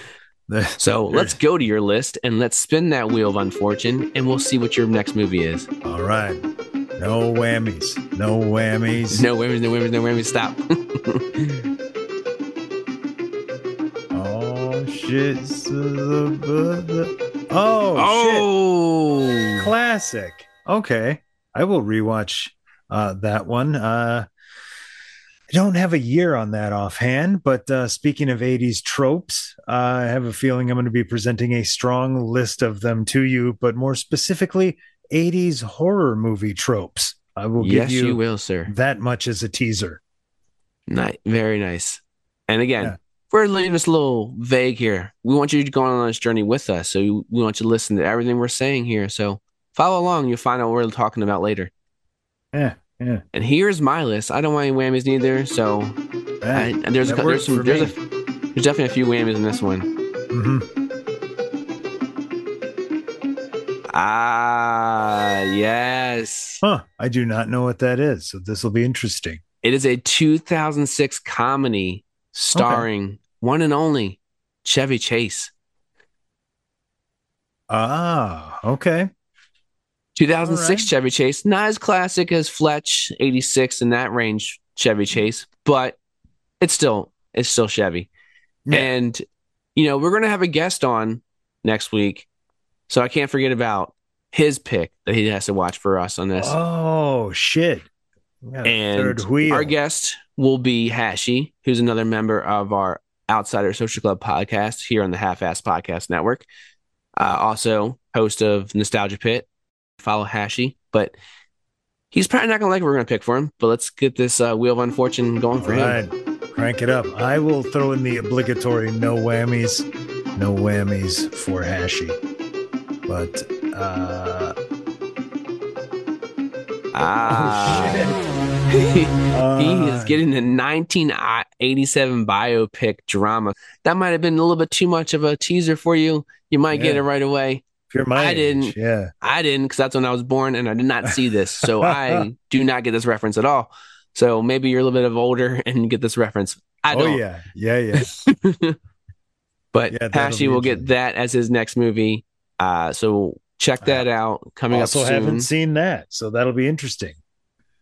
(laughs) so let's go to your list and let's spin that wheel of unfortune and we'll see what your next movie is. All right. No whammies. No whammies. No whammies, no whammies, no whammies. Stop. (laughs) oh, shit. Oh, oh. Shit. Classic. Okay. I will rewatch uh, that one. Uh, I don't have a year on that offhand, but uh, speaking of 80s tropes, uh, I have a feeling I'm going to be presenting a strong list of them to you, but more specifically, 80s horror movie tropes. I will yes, give you, you will, sir. that much as a teaser. Nice, very nice. And again, yeah. we're leaving this a little vague here. We want you to go on this journey with us, so we want you to listen to everything we're saying here. So follow along. You'll find out what we're talking about later. Yeah, yeah. And here's my list. I don't want any whammies neither. So I, there's a, there's some there's, a, there's definitely a few whammies in this one. Mm-hmm. Ah, yes. Huh. I do not know what that is. So this will be interesting. It is a 2006 comedy starring okay. one and only Chevy Chase. Ah, okay. 2006 right. Chevy Chase, not as classic as Fletch 86 in that range Chevy Chase, but it's still it's still Chevy. Yeah. And you know, we're going to have a guest on next week so I can't forget about his pick that he has to watch for us on this. Oh shit! And our guest will be Hashi, who's another member of our Outsider Social Club podcast here on the Half Ass Podcast Network. Uh, also, host of Nostalgia Pit. Follow Hashi, but he's probably not gonna like what we're gonna pick for him. But let's get this uh, Wheel of Unfortune going for him. Right. Crank it up. I will throw in the obligatory no whammies, no whammies for Hashi but uh ah (laughs) oh, he, uh, (laughs) he is getting the 1987 biopic drama that might have been a little bit too much of a teaser for you you might yeah. get it right away if you're my I age, didn't. Yeah, I didn't because that's when I was born, and I did not see this, so (laughs) I do not get this reference at all. So maybe you're a little bit of older and get this reference. I don't. Oh yeah, yeah, yeah. (laughs) but yeah, Hashi will get that as his next movie. Uh, so check that out. Coming also up soon. haven't seen that, so that'll be interesting.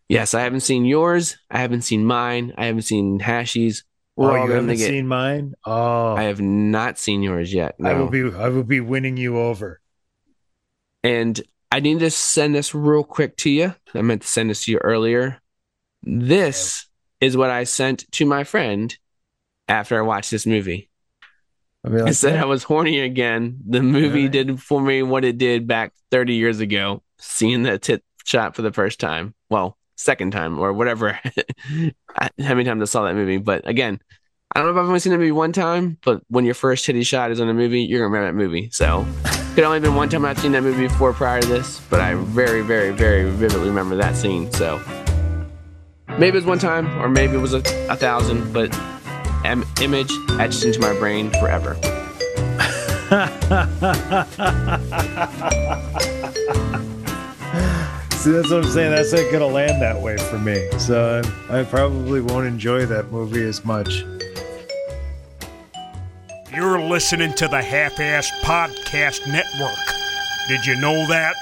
Yes, I haven't seen yours. I haven't seen mine. I haven't seen Hashi's. We're oh, you haven't get... seen mine? Oh, I have not seen yours yet. No. I will be. I will be winning you over. And I need to send this real quick to you. I meant to send this to you earlier. This is what I sent to my friend after I watched this movie. Like, I said I was horny again. The movie right. did for me what it did back 30 years ago, seeing that tit shot for the first time. Well, second time or whatever. (laughs) how many times I saw that movie. But again, I don't know if I've only seen that movie one time, but when your first titty shot is on a movie, you're going to remember that movie. So could only been one time I've seen that movie before prior to this, but I very, very, very vividly remember that scene. So maybe it was one time or maybe it was a, a thousand, but M- image etched into my brain forever. (laughs) See, that's what I'm saying. That's not to land that way for me. So I, I probably won't enjoy that movie as much. You're listening to the Half Ass Podcast Network. Did you know that?